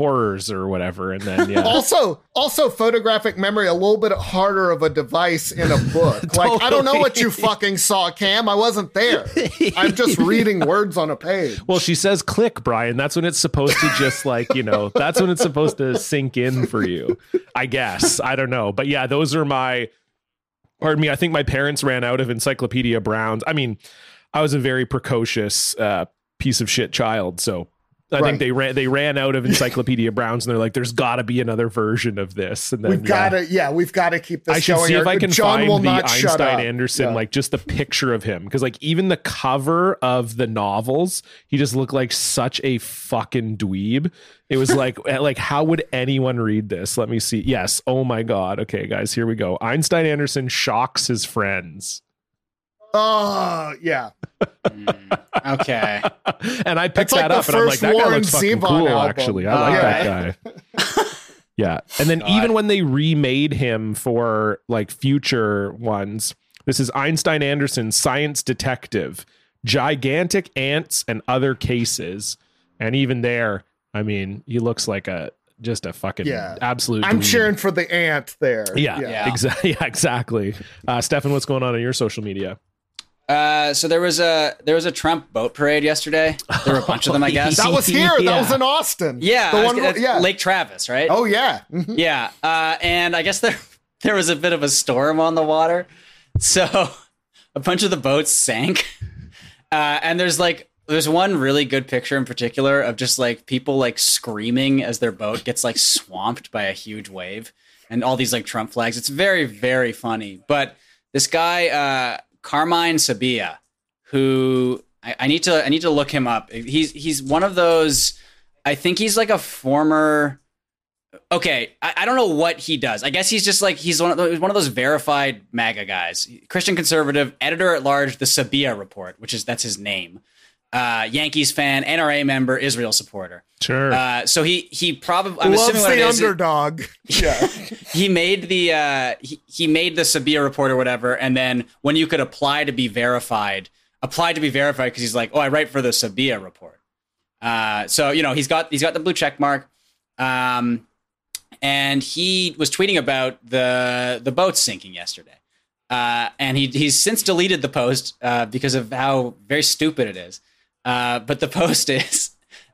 Horrors or whatever, and then yeah. Also, also photographic memory a little bit harder of a device in a book. Like I don't know what you fucking saw, Cam. I wasn't there. I'm just reading words on a page. Well, she says click, Brian. That's when it's supposed to just like, you know, that's when it's supposed to sink in for you. I guess. I don't know. But yeah, those are my pardon me. I think my parents ran out of Encyclopedia Browns. I mean, I was a very precocious uh, piece of shit child, so I Right. think they ran they ran out of Encyclopedia Browns and they're like, there's gotta be another version of this. And then We've got to, yeah, we've got to keep this I should going. see if I can John will find the Einstein. Anderson, Yeah. like just the picture of him. Because like even the cover of the novels, he just looked like such a fucking dweeb. It was like like how would anyone read this? Let me see. Yes. Oh my god. Okay, guys, here we go. Einstein Anderson shocks his friends. Oh, yeah. Okay. and I picked like that up and I'm like, first that guy looks fucking Zevon cool, album. actually. I like Alright. that guy. yeah. And then even when they remade him for like future ones, this is Einstein Anderson, science detective, gigantic ants and other cases. And even there, I mean, he looks like a just a fucking Yeah. absolute. I'm dweeb. cheering for the ant there. Yeah, Yeah. exactly. Yeah, exactly. Uh, Stefan, what's going on on your social media? Uh, so there was a there was a Trump boat parade yesterday. There were a bunch of them, I guess. That was here. Yeah. That was in Austin. yeah, The one, gonna- yeah. Lake Travis, right? oh, yeah. Mhm. Yeah, uh, and I guess there there was a bit of a storm on the water, so a bunch of the boats sank. Uh, and there's like there's one really good picture in particular of just like people like screaming as their boat gets like swamped by a huge wave, and all these like Trump flags. It's very very funny. But this guy uh, Carmine Sabia, who I, I need to I need to look him up. He's he's one of those. I think he's like a former okay, I, I don't know what he does. I guess he's just like he's one of those, one of those verified MAGA guys, Christian conservative, editor at large, the Sabia Report, which is that's his name. Uh, Yankees fan, NRA member, Israel supporter. Sure. Uh, so he he probably I'm assuming Loves what it the is. underdog. Yeah. He made the uh, he, he made the Sabia report or whatever, and then when you could apply to be verified, apply to be verified because he's like, oh, I write for the Sabia report. Uh, so you know he's got he's got the blue check mark, um, and he was tweeting about the the boat sinking yesterday, uh, and he he's since deleted the post uh, because of how very stupid it is. Uh, but the post is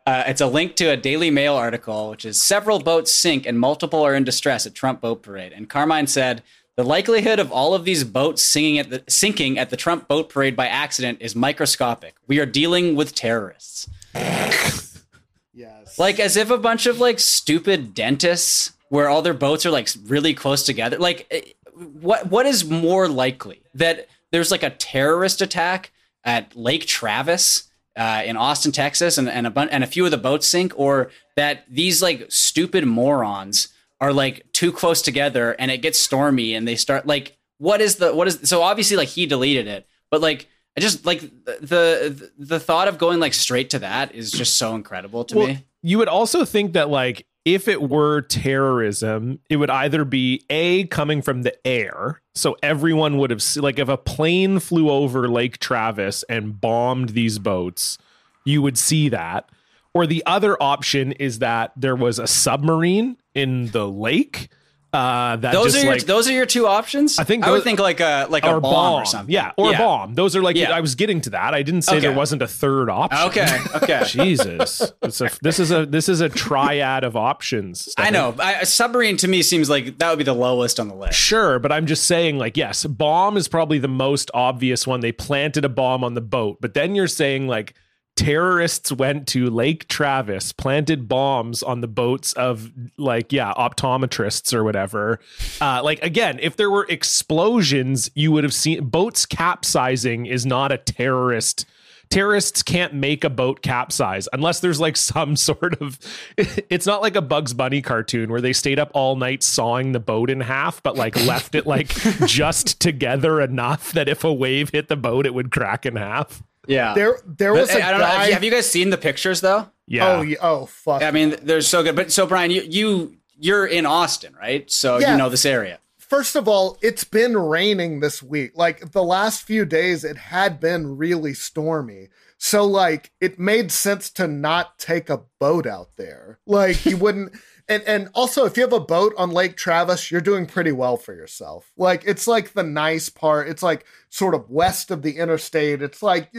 uh, it's a link to a Daily Mail article, which is several boats sink and multiple are in distress at Trump boat parade. And Carmine said the likelihood of all of these boats singing at the, sinking at the Trump boat parade by accident is microscopic. We are dealing with terrorists. yes. Like as if a bunch of like stupid dentists where all their boats are like really close together. Like eh, what what is more likely that there's like a terrorist attack at Lake Travis uh, in Austin, Texas, and and a bun- and a few of the boats sink, or that these like stupid morons are like too close together and it gets stormy and they start like what is the what is so obviously like he deleted it, but like. I just like the, the the thought of going like straight to that is just so incredible to well, me. you would also think that like if it were terrorism, it would either be a coming from the air, so everyone would have se- like if a plane flew over Lake Travis and bombed these boats, you would see that. Or the other option is that there was a submarine in the lake. Uh, that Those just are your like those are your two options. I think I would think like a like a or bomb, or something. Yeah, or a bomb. Those are like Yeah. I was getting to that. I didn't say there wasn't a third option. Okay, okay. Jesus, it's a, this is a this is a triad of options. I know. I, a submarine to me seems like that would be the lowest on the list. Sure, but I'm just saying, like, yes, bomb is probably the most obvious one. They planted a bomb on the boat, but then you're saying, like, terrorists went to Lake Travis, planted bombs on the boats of like yeah optometrists or whatever. Uh, like again, if there were explosions, you would have seen boats capsizing is not a terrorist terrorists can't make a boat capsize unless there's like some sort of it's not like a bugs bunny cartoon where they stayed up all night sawing the boat in half but like left it like just together enough that if a wave hit the boat it would crack in half Yeah. There, there But, was a I don't know. guy. Have you, have you guys seen the pictures though? yeah Oh, yeah, oh, fuck. I mean, they're so good. But so Brian, you you you're in Austin, right? So Yeah. you know this area. First of all, it's been raining this week. Like the last few days, it had been really stormy. So, like, it made sense to not take a boat out there. Like, you wouldn't. And, and also, if you have a boat on Lake Travis, you're doing pretty well for yourself. Like, it's like the nice part. It's like sort of west of the interstate. It's like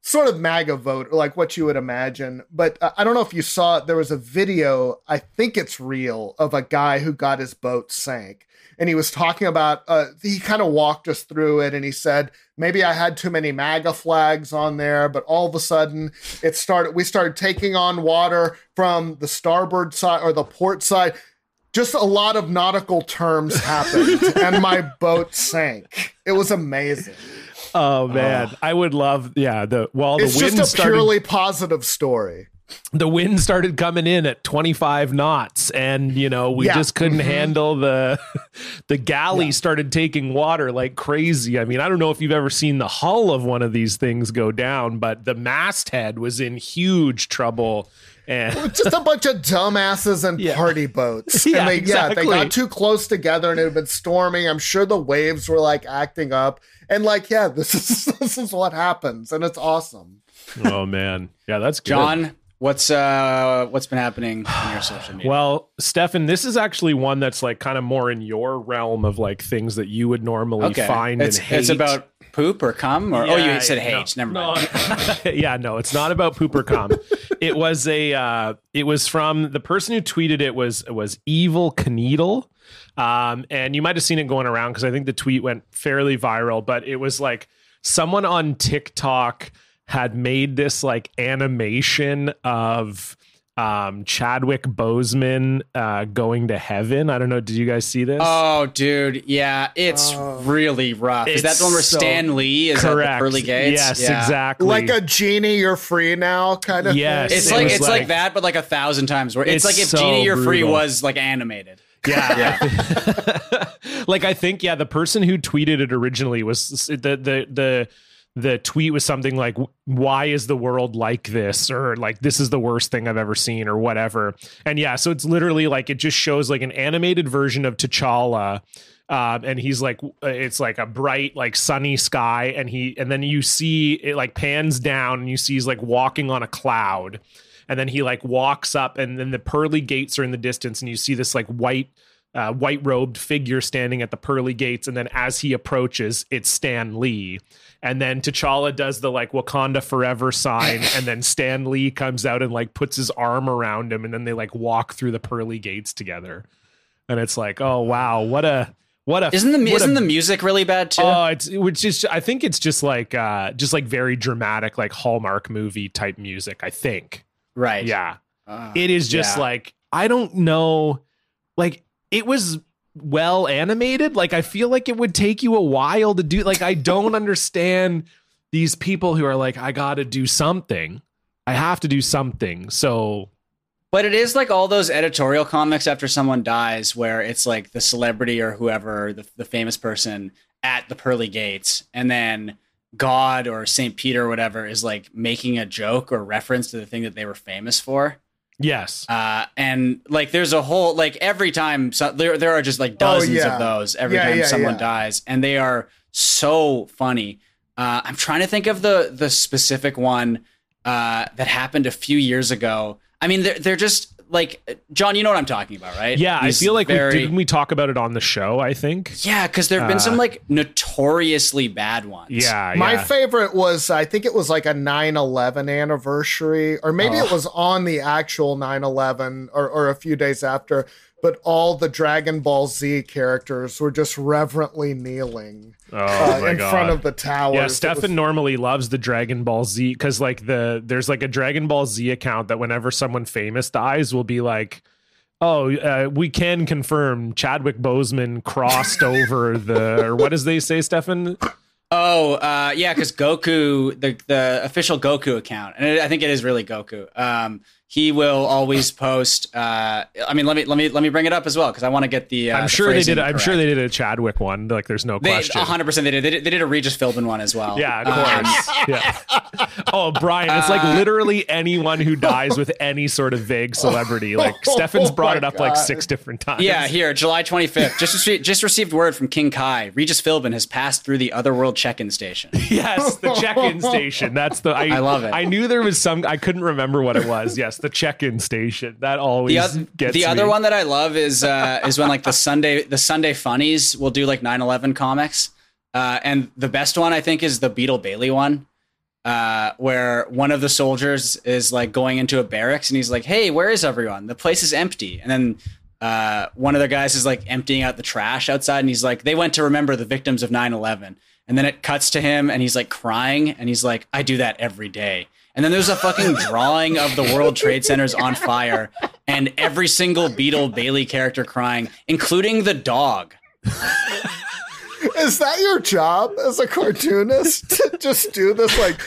sort of MAGA vote, like what you would imagine. But uh, I don't know if you saw it. There was a video, I think it's real, of a guy who got his boat sank. And he was talking about, uh, he kind of walked us through it and he said, maybe I had too many MAGA flags on there, but all of a sudden it started, we started taking on water from the starboard side or the port side. Just a lot of nautical terms happened and my boat sank. It was amazing. oh man i would love yeah the while It's the wind just a started purely positive story. The wind started coming in at 25 knots and you know we Yeah. just couldn't Mhm. handle the the galley started taking water like crazy i mean i don't know if you've ever seen the hull of one of these things go down but the masthead was in huge trouble and just a bunch of dumbasses and Yeah. party boats. Yeah, and they, yeah, they got too close together and it had been storming. I'm sure the waves were like acting up. And like, yeah, this is this is what happens, and it's awesome. oh man yeah that's good. John, what's uh what's been happening on your social media? well stefan this is actually one that's like kind of more in your realm of like things that you would normally okay, find it's, and hate it's about poop or cum or oh Yeah, you said no, hate. Never no. mind. yeah, no, it's not about poop or cum. it was a uh it was from the person who tweeted it was was evil Kneedle. Um and you might have seen it going around because I think the tweet went fairly viral, but it was like someone on TikTok had made this like animation of um Chadwick Boseman uh going to heaven. I don't know, did you guys see this? Oh, dude, yeah, it's Oh. really rough. Is that It's the one where so- Stan Lee is Correct. at the pearly gates? Yes, Yeah. exactly. Like a genie, you're free now, kind of. Yes. thing. It's It like was it's like, like- that, but like a thousand times worse. It's, It's like if so Genie You're Free was like animated. Yeah. Yeah. like I think yeah, the person who tweeted it originally was the the the the tweet was something like why is the world like this or like this is the worst thing I've ever seen or whatever. And yeah, so it's literally like it just shows like an animated version of T'Challa um, and he's like it's like a bright like sunny sky and he and then you see it like pans down and you see he's like walking on a cloud and then he like walks up and then the pearly gates are in the distance and you see this like white uh, white robed figure standing at the pearly gates and then as he approaches it's stan lee and then t'challa does the like wakanda forever sign and then stan lee comes out and like puts his arm around him and then they like walk through the pearly gates together and it's like oh wow what a what a Isn't the what a isn't the music really bad too? Oh, it's which is I think it's just like uh just like very dramatic like Hallmark movie type music, I think. right. Yeah. Uh, It is just yeah. like I don't know like it was well animated. Like I feel like it would take you a while to do like I don't understand these people who are like I got to do something. I have to do something. So But it is like all those editorial comics after someone dies, where it's like the celebrity or whoever, the, the famous person at the pearly gates, and then God or Saint Peter or whatever is like making a joke or reference to the thing that they were famous for. Yes. Uh, and like there's a whole like every time so, there there are just like Oh, dozens yeah. of those every Yeah, time yeah, someone dies, and they are so funny. Uh, I'm trying to think of the the specific one uh, that happened a few years ago. I mean, they're they're just like John. You know what I'm talking about, right? Yeah, These I feel like very we, didn't we talk about it on the show, I think. yeah, because there have been Uh, some like notoriously bad ones. Yeah, My yeah. favorite was, I think it was like a 9 11 anniversary, or maybe it was on the actual 9 11 or, or a few days after. But all the Dragon Ball Z characters were just reverently kneeling Oh uh, in god. front of the tower. yeah, Stefan normally loves the Dragon Ball Z because like the there's like a Dragon Ball Z account that whenever someone famous dies will be like, oh, uh, we can confirm Chadwick Boseman crossed over the or what does they say, Stefan? Oh, uh, yeah, because Goku, the the official Goku account, and it, I think it is really Goku. Um, he will always post. Uh, I mean, let me let me let me bring it up as well because I want to get the. Uh, I'm the sure they phrasing did. I'm sure they did a Chadwick one. Like, there's no They question. 100 percent they did. They did. They did a Regis Philbin one as well. Yeah, of Um, course. yeah. Oh, Brian, it's like Uh, literally anyone who dies with any sort of vague celebrity. Like Stefan's Oh brought my it up like six different times. Yeah, here, July 25th. Just rece- just received word from King Kai. Regis Philbin has passed through the Otherworld check-in station. Yes, the check-in station. That's the. I, I love it. I knew there was some. I couldn't remember what it was. Yes, the check-in station. That always The, oth- gets the other one that I love is uh, is when like the Sunday the Sunday funnies will do like 9/11 comics, uh, and the best one I think is the Beetle Bailey one, uh, where one of the soldiers is like going into a barracks and he's like, "Hey, where is everyone? The place is empty." And then uh, one of the guys is like emptying out the trash outside, and he's like, "They went to remember the victims of 9/11." And then it cuts to him, and he's like crying, and he's like, "I do that every day." And then there's a fucking drawing of the World Trade Centers on fire, and every single Beetle Bailey character crying, including the dog. Is that your job as a cartoonist to just do this? Like,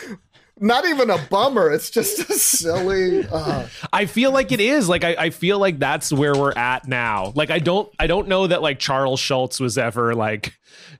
not even a bummer. It's just a silly. Uh, I feel like it is. Like I, I feel like that's where we're at now. Like I don't I don't know that like Charles Schulz was ever like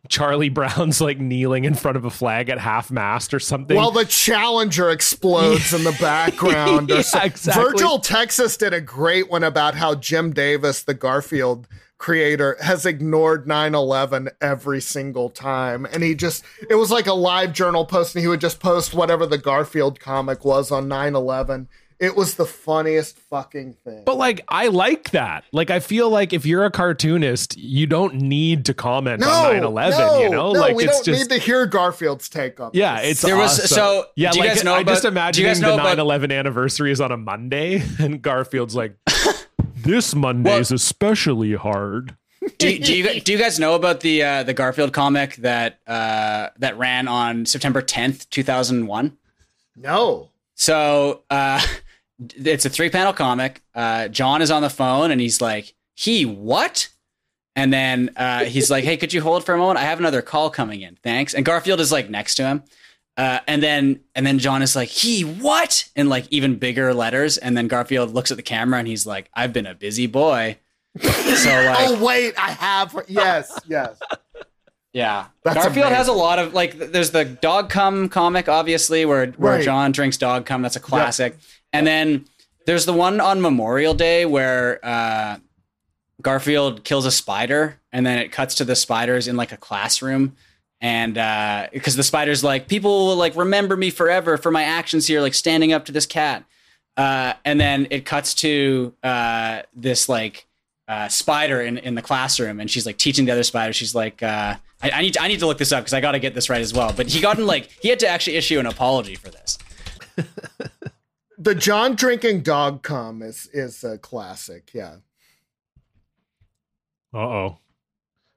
Charlie Brown's like kneeling in front of a flag at half mast or something. while the Challenger explodes in the background. Or Yeah, exactly. Virgil Texas did a great one about how Jim Davis, the Garfield creator, has ignored 9 11 every single time. And he just, it was like a live journal post, and he would just post whatever the Garfield comic was on 9 11. It was the funniest fucking thing. But like I like that. Like I feel like if you're a cartoonist, you don't need to comment on 9/11, no, you know? no, like we it's don't just need to hear Garfield's take on it. yeah, this. it's There was- awesome. so, yeah. do you like guys know I just about- do you guys the know 9/11 anniversary is on a Monday, and Garfield's like, "This Monday is especially hard." Do, do you do you guys know about the uh, the Garfield comic that uh, that ran on September 10th, 2001? no. So uh, it's a three panel comic. Uh, John is on the phone and he's like, "He what?" And then uh, he's like, "Hey, could you hold for a moment? I have another call coming in. Thanks." And Garfield is like next to him. Uh, and then and then John is like, "He what?" in like even bigger letters. And then Garfield looks at the camera and he's like, "I've been a busy boy." So like, Oh, wait, I have. Yes, yes. Yeah, That's Garfield has a lot of like. There's the dog cum comic, obviously, where where Right. John drinks dog cum. That's a classic. And then there's the one on Memorial Day where uh, Garfield kills a spider, and then it cuts to the spiders in like a classroom, and because the spider's like, people will like remember me forever for my actions here, like standing up to this cat. Uh, and then it cuts to uh, this like uh, spider in, in the classroom, and she's like teaching the other spider. She's like, uh, I, I need to, I need to look this up because I got to get this right as well. But he got in like he had to actually issue an apology for this. The John drinking dog cum is is a classic. Yeah. Uh oh,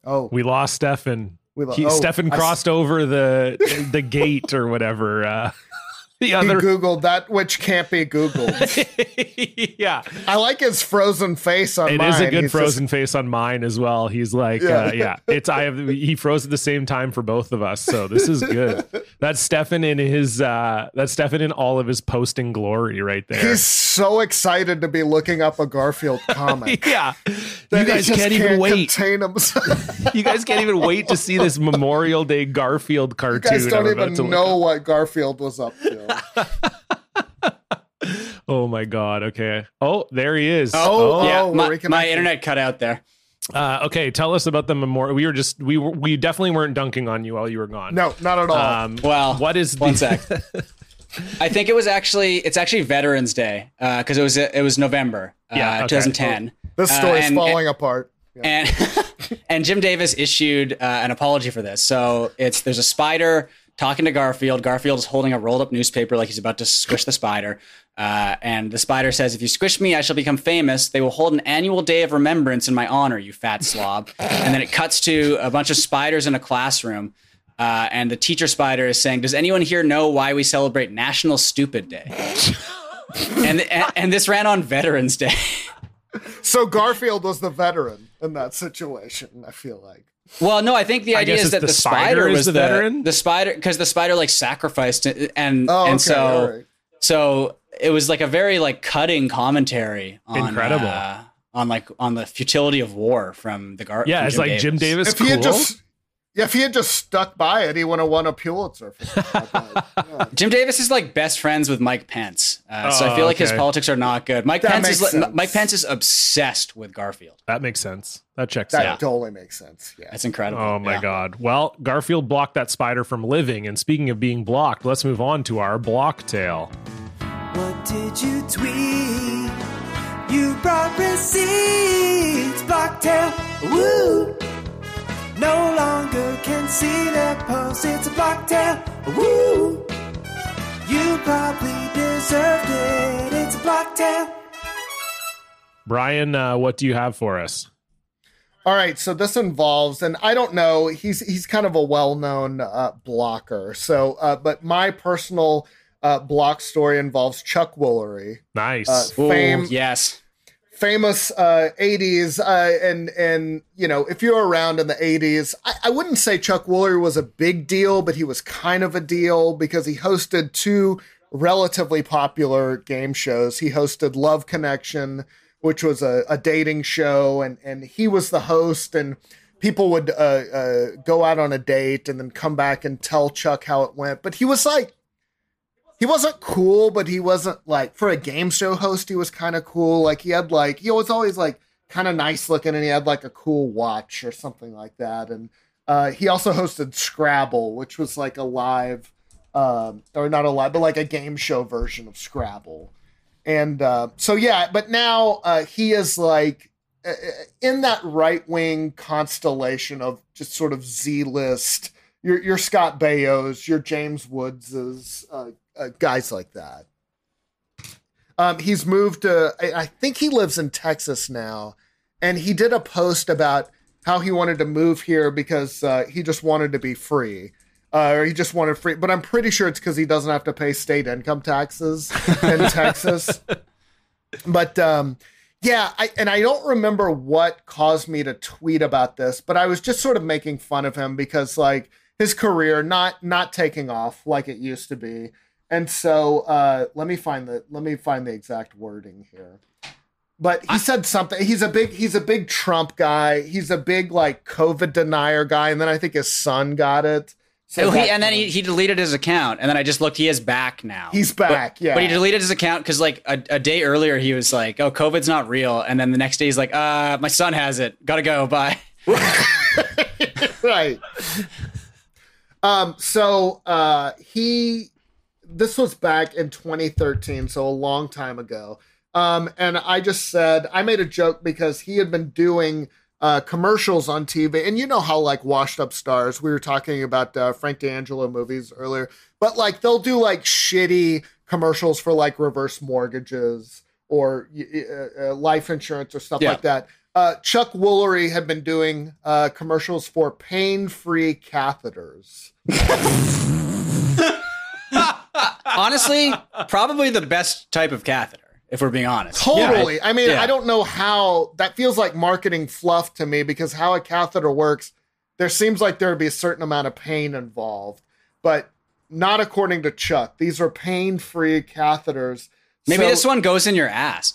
Oh, we lost Stefan. Lo- He, oh, Stefan I crossed over the the gate or whatever. Uh, the He googled that, which can't be googled. yeah, I like his frozen face on it mine. is a good He's frozen face on mine as well. He's like, Yeah. uh, yeah, it's I have he froze at the same time for both of us, so this is good. That's Stefan in his uh that's Stefan in all of his posting glory right there. He's so excited to be looking up a Garfield comic. yeah, you guys can't even wait. Contain himself. You guys can't even wait to see this Memorial Day Garfield you cartoon. guys don't even know what Garfield was up to. Oh my god. Okay. Oh, there he is. Oh, yeah, we're my, my internet cut out there. Uh, okay. Tell us about the memorial. We were just we were, we definitely weren't dunking on you while you were gone. No, not at all. Um, Well, what is the one sec. I think it was actually it's actually Veterans Day because it was it was November uh, Yeah, okay. 2010. this uh, story's and- falling apart. Yeah. and and Jim Davis issued uh, an apology for this. So it's there's a spider talking to Garfield. Garfield is holding a rolled up newspaper like he's about to squish the spider. Uh, and the spider says, If you squish me, I shall become famous. They will hold an annual day of remembrance in my honor, you fat slob. and then it cuts to a bunch of spiders in a classroom. Uh, and the teacher spider is saying, Does anyone here know why we celebrate National Stupid Day? and, and, and this ran on Veterans Day. So Garfield was the veteran in that situation. I feel like. Well, no, I think the I idea is that the the, spider spider was the the, veteran? The spider, because the spider like sacrificed it, and Oh, okay. and so all right. so it was like a very like cutting commentary on Incredible. uh, on like on the futility of war from the Gar. Yeah, from it's like Jim Davis. If he had just, yeah, if he had just stuck by it, he would have won a Pulitzer. For. Yeah. Jim Davis is like best friends with Mike Pence, uh, so I Oh, feel like his politics are not good. Mike That Pence is sense. Mike Pence is obsessed with Garfield. that makes sense. That checks That out. totally makes sense. Yeah. That's incredible. Oh my Yeah. god. Well, Garfield blocked that spider from living. And speaking of being blocked, let's move on to our block tale. What did you tweet? You brought receipts, Blocktail. Woo! No longer can see their post. It's a block Blocktail. Woo! You probably deserved it. It's a block Blocktail. Brian, uh, what do you have for us? All right, so this involves, and I don't know, he's he's kind of a well-known uh, blocker. So, uh, but my personal uh, block story involves Chuck Woolery, Nice. uh, Ooh, fame, yes. Famous uh, '80s, uh, and and you know, if you're around in the '80s, I, I wouldn't say Chuck Woolery was a big deal, but he was kind of a deal because he hosted two relatively popular game shows. He hosted Love Connection, which was a, a dating show, and and he was the host, and people would uh, uh, go out on a date and then come back and tell Chuck how it went. But he was like he wasn't cool, but he wasn't like for a game show host. He was kind of cool. Like he had like he was always like kind of nice looking, and he had like a cool watch or something like that. And uh, he also hosted Scrabble, which was like a live, um, or not a live, but like a game show version of Scrabble. And uh, so yeah, but now uh, he is like uh, in that right wing constellation of just sort of Z list. Your your Scott Baios, your James Woods's, uh, uh, guys like that. Um, he's moved to. I, I think he lives in Texas now, and he did a post about how he wanted to move here because uh, he just wanted to be free. Uh, or he just wanted free, but I'm pretty sure it's because he doesn't have to pay state income taxes in Texas. But um, yeah, I, and I don't remember what caused me to tweet about this, but I was just sort of making fun of him because like his career not not taking off like it used to be. And so uh, let me find the let me find the exact wording here. But he said something. He's a big he's a big Trump guy. He's a big like COVID denier guy. And then I think his son got it. So Oh, he, and then he, he deleted his account, and then I just looked. He is back now. He's back, But, yeah. But he deleted his account because like a, a day earlier he was like, "Oh, COVID's not real," and then the next day he's like, "Uh, my son has it. Gotta go. Bye." right. Um, so uh, he, this was back in 2013, so a long time ago. Um, and I just said I made a joke because he had been doing uh, commercials on TV, and you know how like washed up stars. We were talking about uh, Frank D'Angelo movies earlier, but like they'll do like shitty commercials for like reverse mortgages or uh, uh, life insurance or stuff Yeah. like that. Uh, Chuck Woolery had been doing uh, commercials for pain-free catheters. Honestly, probably the best type of catheter, if we're being honest. Totally. I mean, yeah. I don't know how that feels like marketing fluff to me because how a catheter works, there seems like there would be a certain amount of pain involved, but not according to Chuck. These are pain-free catheters. Maybe So- this one goes in your ass.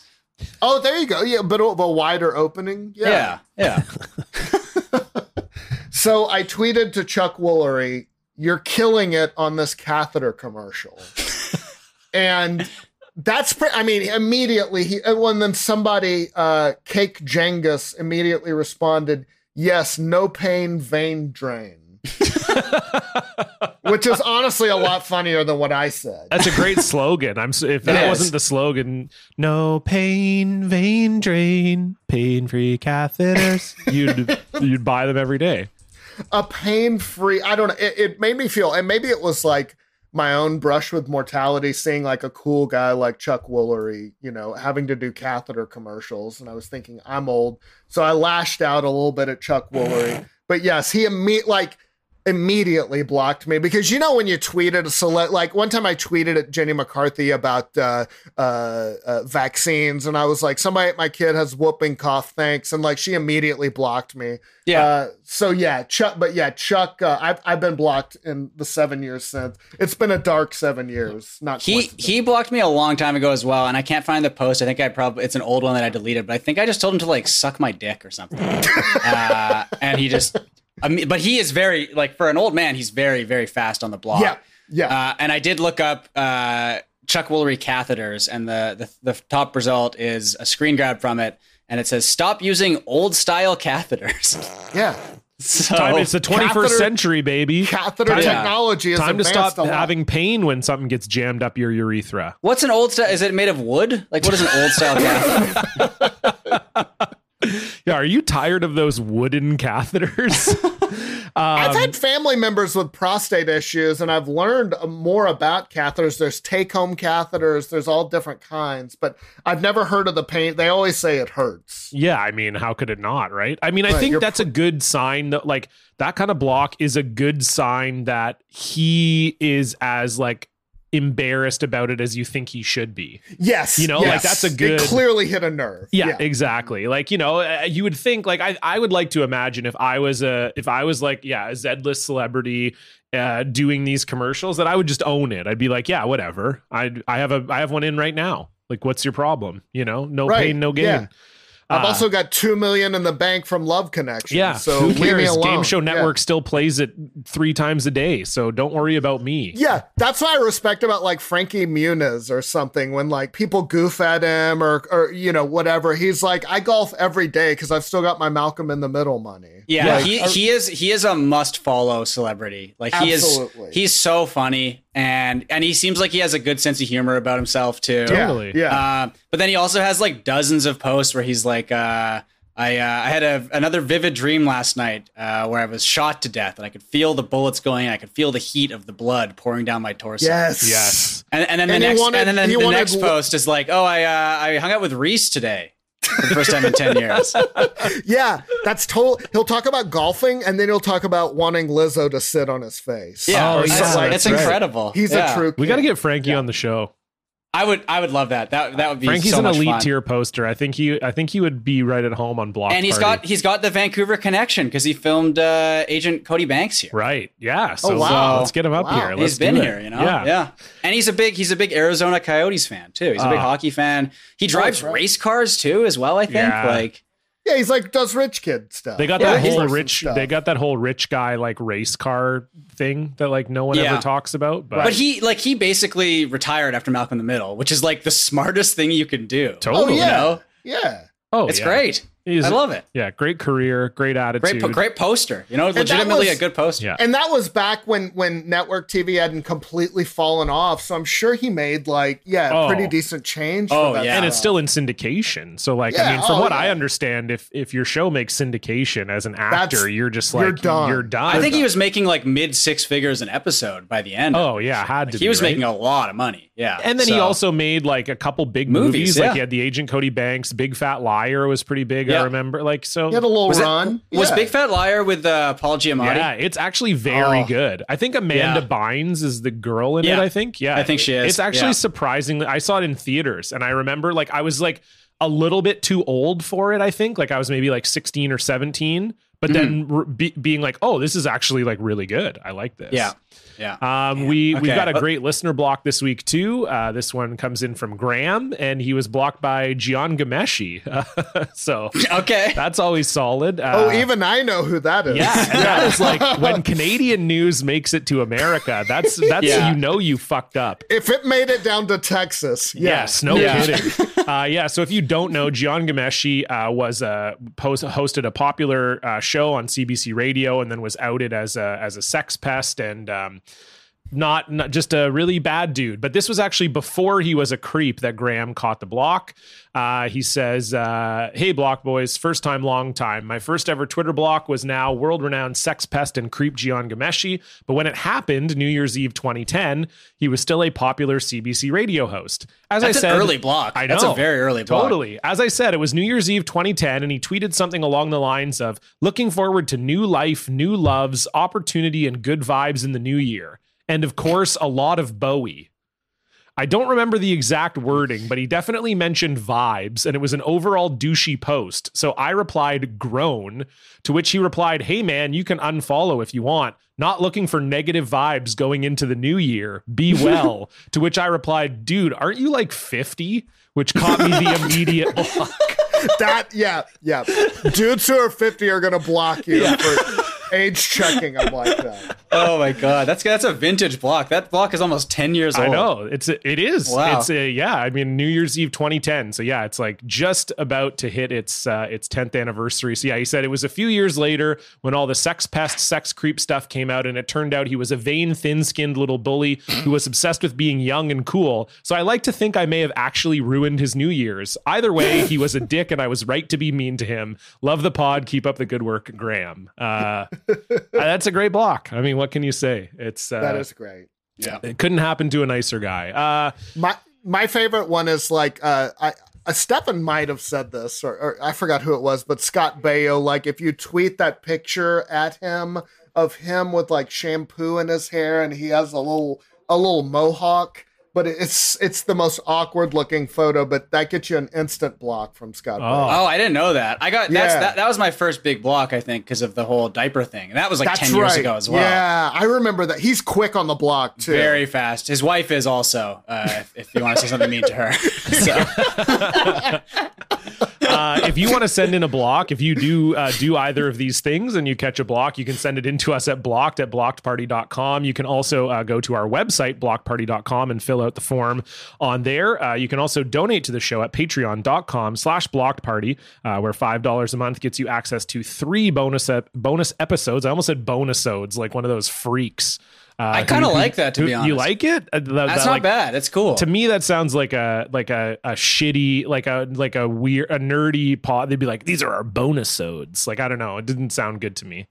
Oh, there you go. Yeah, but of a wider opening. Yeah, yeah. So I tweeted to Chuck Woolery, "You're killing it on this catheter commercial," and that's pre- I mean immediately he and then somebody uh, Cake Jengus immediately responded, "Yes, no pain vein drain," which is honestly a lot funnier than what I said. That's a great slogan. I'm s- if that It is. wasn't the slogan, no pain, vein drain, pain free catheters, you'd you'd buy them every day. A pain free. I don't know. It, it made me feel, and maybe it was like my own brush with mortality, seeing like a cool guy like Chuck Woolery, you know, having to do catheter commercials, and I was thinking I'm old, so I lashed out a little bit at Chuck Woolery. but yes, he imme- like immediately blocked me because you know when you tweeted a select like one time I tweeted at Jenny McCarthy about uh, uh, uh, vaccines and I was like somebody my kid has whooping cough thanks and like she immediately blocked me Yeah. uh, so yeah Chuck but yeah Chuck uh, I've I've been blocked in the seven years since it's been a dark seven years not He he blocked me a long time ago as well, and I can't find the post. I think I probably it's an old one that I deleted, but I think I just told him to like suck my dick or something. uh, and he just, I mean, but he is very like for an old man, he's very very fast on the block. yeah yeah Uh, and I did look up uh, Chuck Woolery catheters, and the, the the top result is a screen grab from it, and it says "Stop using old style catheters." yeah so Time, it's the 21st Catheter- century, baby. catheter Time- technology is Time to stop having pain when something gets jammed up your urethra. what's an old style? Is it made of wood? Like what is an old style catheter? Yeah, are you tired of those wooden catheters? I've Um, had family members with prostate issues, and I've learned more about catheters. There's take home catheters, there's all different kinds, but I've never heard of the pain. They always say it hurts. Yeah, I mean, how could it not, right? I mean, I Right, think that's a good sign that like that kind of block is a good sign that he is as like embarrassed about it as you think he should be. Yes. You know, like, that's a good- It clearly hit a nerve. Yeah, exactly. Like, you know, uh, you would think like I I would like to imagine if I was a if I was like, yeah, a Z-list celebrity uh doing these commercials that I would just own it. I'd be like, yeah, whatever. I I have a I have one in right now. Like what's your problem? You know, no Right, pain, no gain. yeah. I've Uh, also got two million in the bank from Love Connection. Yeah, So who leave me cares? Game Show Yeah. Network still plays it three times a day, so don't worry about me. Yeah, that's what I respect about like Frankie Muniz or something. When like people goof at him or or you know whatever, he's like, I golf every day because I've still got my Malcolm in the Middle money. Yeah, Like, he he is he is a must follow celebrity. Like he Absolutely. is he's so funny and and he seems like he has a good sense of humor about himself too. Totally. Yeah, Uh, but then he also has like dozens of posts where he's like, uh, I uh, I had a, another vivid dream last night uh, where I was shot to death and I could feel the bullets going. I could feel the heat of the blood pouring down my torso. yes, Yes. And, and then the And next wanted- and then he the wanted next l- post is like, oh, I uh, I hung out with Reese today for the first time in ten years. yeah. That's total. He'll talk about golfing and then he'll talk about wanting Lizzo to sit on his face. Yeah, Oh, it's, yeah, it's that's right. incredible. he's Yeah. a true. We got to get Frankie on the show. I would I would love that. That that would be Frankie's so an much elite fun. tier poster. I think he I think he would be right at home on Block and he's Party. got he's got the Vancouver connection because he filmed uh, Agent Cody Banks here. right. Yeah. So Oh, wow. let's get him up Wow. here. He's Let's been do it. here, you know. Yeah. yeah. And he's a big he's a big Arizona Coyotes fan too. He's a big Ah. hockey fan. He drives right. race cars too, as well. I think. Yeah. Like Yeah, he's like does rich kid stuff. They got Yeah, that he's whole rich. stuff. They got that whole rich guy like race car thing that like no one Yeah. ever talks about. But, But he like he basically retired after Malcolm in the Middle, which is like the smartest thing you can do. Oh totally. yeah, You know? yeah. Oh, It's yeah. great. He's- I love it. Yeah, great career, great attitude. Great, great poster. You know, that legitimately was- a good poster. Yeah. And that was back when when network TV hadn't completely fallen off. So I'm sure he made like yeah, Oh. pretty decent change. Oh, for that yeah. and it's still in syndication. So like I mean, from oh, what I understand, if if your show makes syndication as an actor, That's- you're just you're like done. You're done. I think he was making like mid six figures an episode by the end. Oh yeah, had to. he be, was right? making a lot of money. Yeah, And then he also made like a couple big Movies, movies. yeah. Like he had the Agent Cody Banks, Big Fat Liar was pretty big. Yeah. I remember. Like so. He had a little was, it- run. was Yeah. Big Fat Liar with uh, Paul Giamatti. yeah, it's actually very Oh. good. I think Amanda Yeah. Bynes is the girl in it. I think. Yeah, I think she is. It's actually Yeah. surprisingly. I saw it in theaters, and I remember like I was like a little bit too old for it. I think like I was maybe like sixteen or seventeen, but then Mm-hmm. r- be, being like, oh, this is actually like really good. I like this. Yeah, yeah. Um, we we've got a Uh, great listener block this week too. Uh, this one comes in from Graham, and he was blocked by Jian Ghomeshi. so okay. that's always solid. Uh, Oh, even I know who that is. yeah, and that is like when Canadian news makes it to America. That's that's Yeah. you know you fucked up. If it made it down to Texas, Yes, yes. no Yeah. kidding. uh, yeah, so if you don't know, Jian Ghomeshi uh, was uh, post- hosted a popular uh, show on CBC Radio, and then was outed as a as a sex pest and. Um, not, not just a really bad dude. But this was actually before he was a creep that Graham caught the block. Uh, he says, uh, "Hey, block boys, first time, long time. My first ever Twitter block was now world-renowned sex pest and creep Jian Ghomeshi. But when it happened, New Year's Eve 2010, he was still a popular CBC radio host. As That's I said, an early block. I know, That's a very early block. Totally. As I said, it was New Year's Eve 2010, and he tweeted something along the lines of "Looking forward to new life, new loves, opportunity, and good vibes in the new year." And of course, a lot of Bowie. I don't remember the exact wording, but he definitely mentioned vibes, and it was an overall douchey post. So I replied, groan, to which he replied, Hey man, you can unfollow if you want. Not looking for negative vibes going into the new year. Be well. to which I replied, Dude, aren't you like 50? Which caught me the immediate block. that yeah yeah dudes who are 50 are gonna block you for age checking i'm like that Oh my god, that's that's a vintage block. That block is almost ten years old. I know it's it is. Wow. It's a, yeah. I mean, New Year's Eve 2010. So yeah, it's like just about to hit its uh, its 10th anniversary. So yeah, he said it was a few years later when all the sex pest, sex creep stuff came out, and it turned out he was a vain, thin skinned little bully who was obsessed with being young and cool. So I like to think I may have actually ruined his New Year's. Either way, he was a dick, and I was right to be mean to him. Love the pod. Keep up the good work, Graham. Uh, that's a great block. I mean, what can you say? It's uh, that is great Yeah. it couldn't happen to a nicer guy. Uh, my my favorite one is like uh i uh, Stefan might have said this, or, or I forgot who it was, but Scott Baio. Like, if you tweet that picture at him of him with like shampoo in his hair, and he has a little a little mohawk, but it's it's the most awkward looking photo. But that gets you an instant block from Scott. Baio. Oh, I didn't know that. I got that's Yeah. that, that was my first big block, I think, because of the whole diaper thing. And that was like That's ten right. years ago as well. Yeah, I remember that. He's quick on the block too. Very fast. His wife is also, uh, if, if you want to say something mean to her. Uh, if you want to send in a block, if you do uh, do either of these things and you catch a block, you can send it in to us at blocked at blockedparty.com. You can also uh, go to our website, blockedparty.com, and fill out the form on there. Uh, you can also donate to the show at patreon.com slash blockedparty, uh, where $5 a month gets you access to three bonus ep- bonus episodes. I almost said bonusodes, like one of those freaks. Uh, I who- who- like that, to who- be honest. You like it? Uh, that- that's that, not like, bad. It's cool. to me that sounds like a like a, a shitty like a like a weird a nerdy pod they'd be like these are our bonus odes like i don't know it didn't sound good to me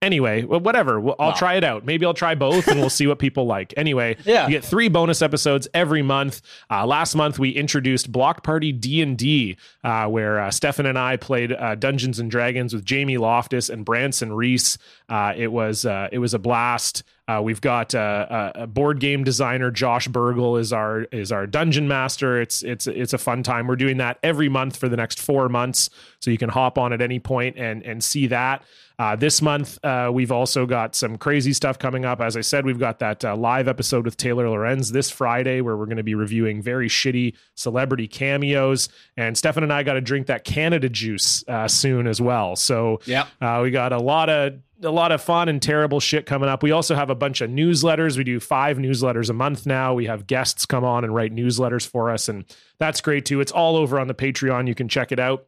anyway well, whatever well, i'll Wow. try it out maybe i'll try both and we'll see what people like anyway Yeah. you get three bonus episodes every month uh, last month we introduced block party d&d uh, where uh, stefan and i played uh, dungeons and dragons with jamie loftus and branson reese uh, it was uh, it was a blast uh, we've got uh, a, a board game designer, Josh Burgle, is our is our dungeon master. It's it's it's a fun time. We're doing that every month for the next four months, so you can hop on at any point and and see that. Uh, this month, uh, we've also got some crazy stuff coming up. As I said, we've got that uh, live episode with Taylor Lorenz this Friday, where we're going to be reviewing very shitty celebrity cameos. And Stefan and I got to drink that Canada juice uh, soon as well. So Yep. uh, we got a lot of a lot of fun and terrible shit coming up. We also have a bunch of newsletters. We do five newsletters a month now. We have guests come on and write newsletters for us, and that's great too. It's all over on the Patreon. You can check it out.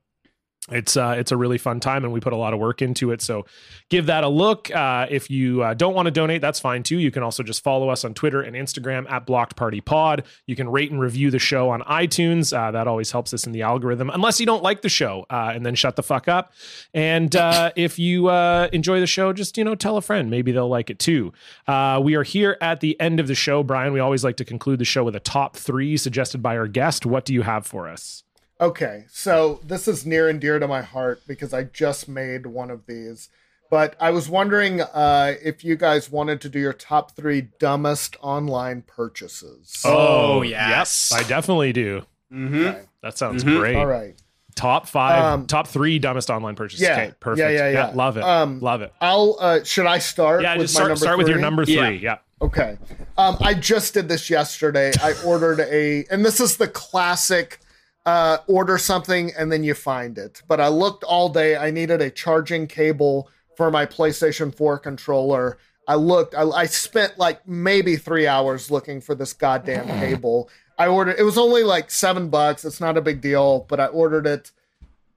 It's uh, it's a really fun time, and we put a lot of work into it. So give that a look. Uh, if you uh, don't want to donate, that's fine too. You can also just follow us on Twitter and Instagram at Blocked Party Pod. You can rate and review the show on iTunes. Uh, that always helps us in the algorithm, unless you don't like the show, uh, and then shut the fuck up. And uh, if you uh, enjoy the show, just you know tell a friend. Maybe they'll like it too. Uh, we are here at the end of the show, Brian. We always like to conclude the show with a top three suggested by our guest. What do you have for us? Okay, so this is near and dear to my heart because I just made one of these. But I was wondering uh, if you guys wanted to do your top three dumbest online purchases. Oh, yes. Yep, I definitely do. Mhm. That sounds Mhm. great. All right. Top five, Um, top three dumbest online purchases. Yeah, okay, perfect. yeah, yeah, yeah. Love it. Um, love it. I'll. Uh, should I start? Yeah, with just my start, number start with your three? number three. Yeah. Yeah. Okay. Um, I just did this yesterday. I ordered a, and this is the classic uh, order something and then you find it. But I looked all day. I needed a charging cable for my PlayStation 4 controller. I looked, I, I spent like maybe three hours looking for this goddamn cable. I ordered, it was only like seven bucks. It's not a big deal, but I ordered it.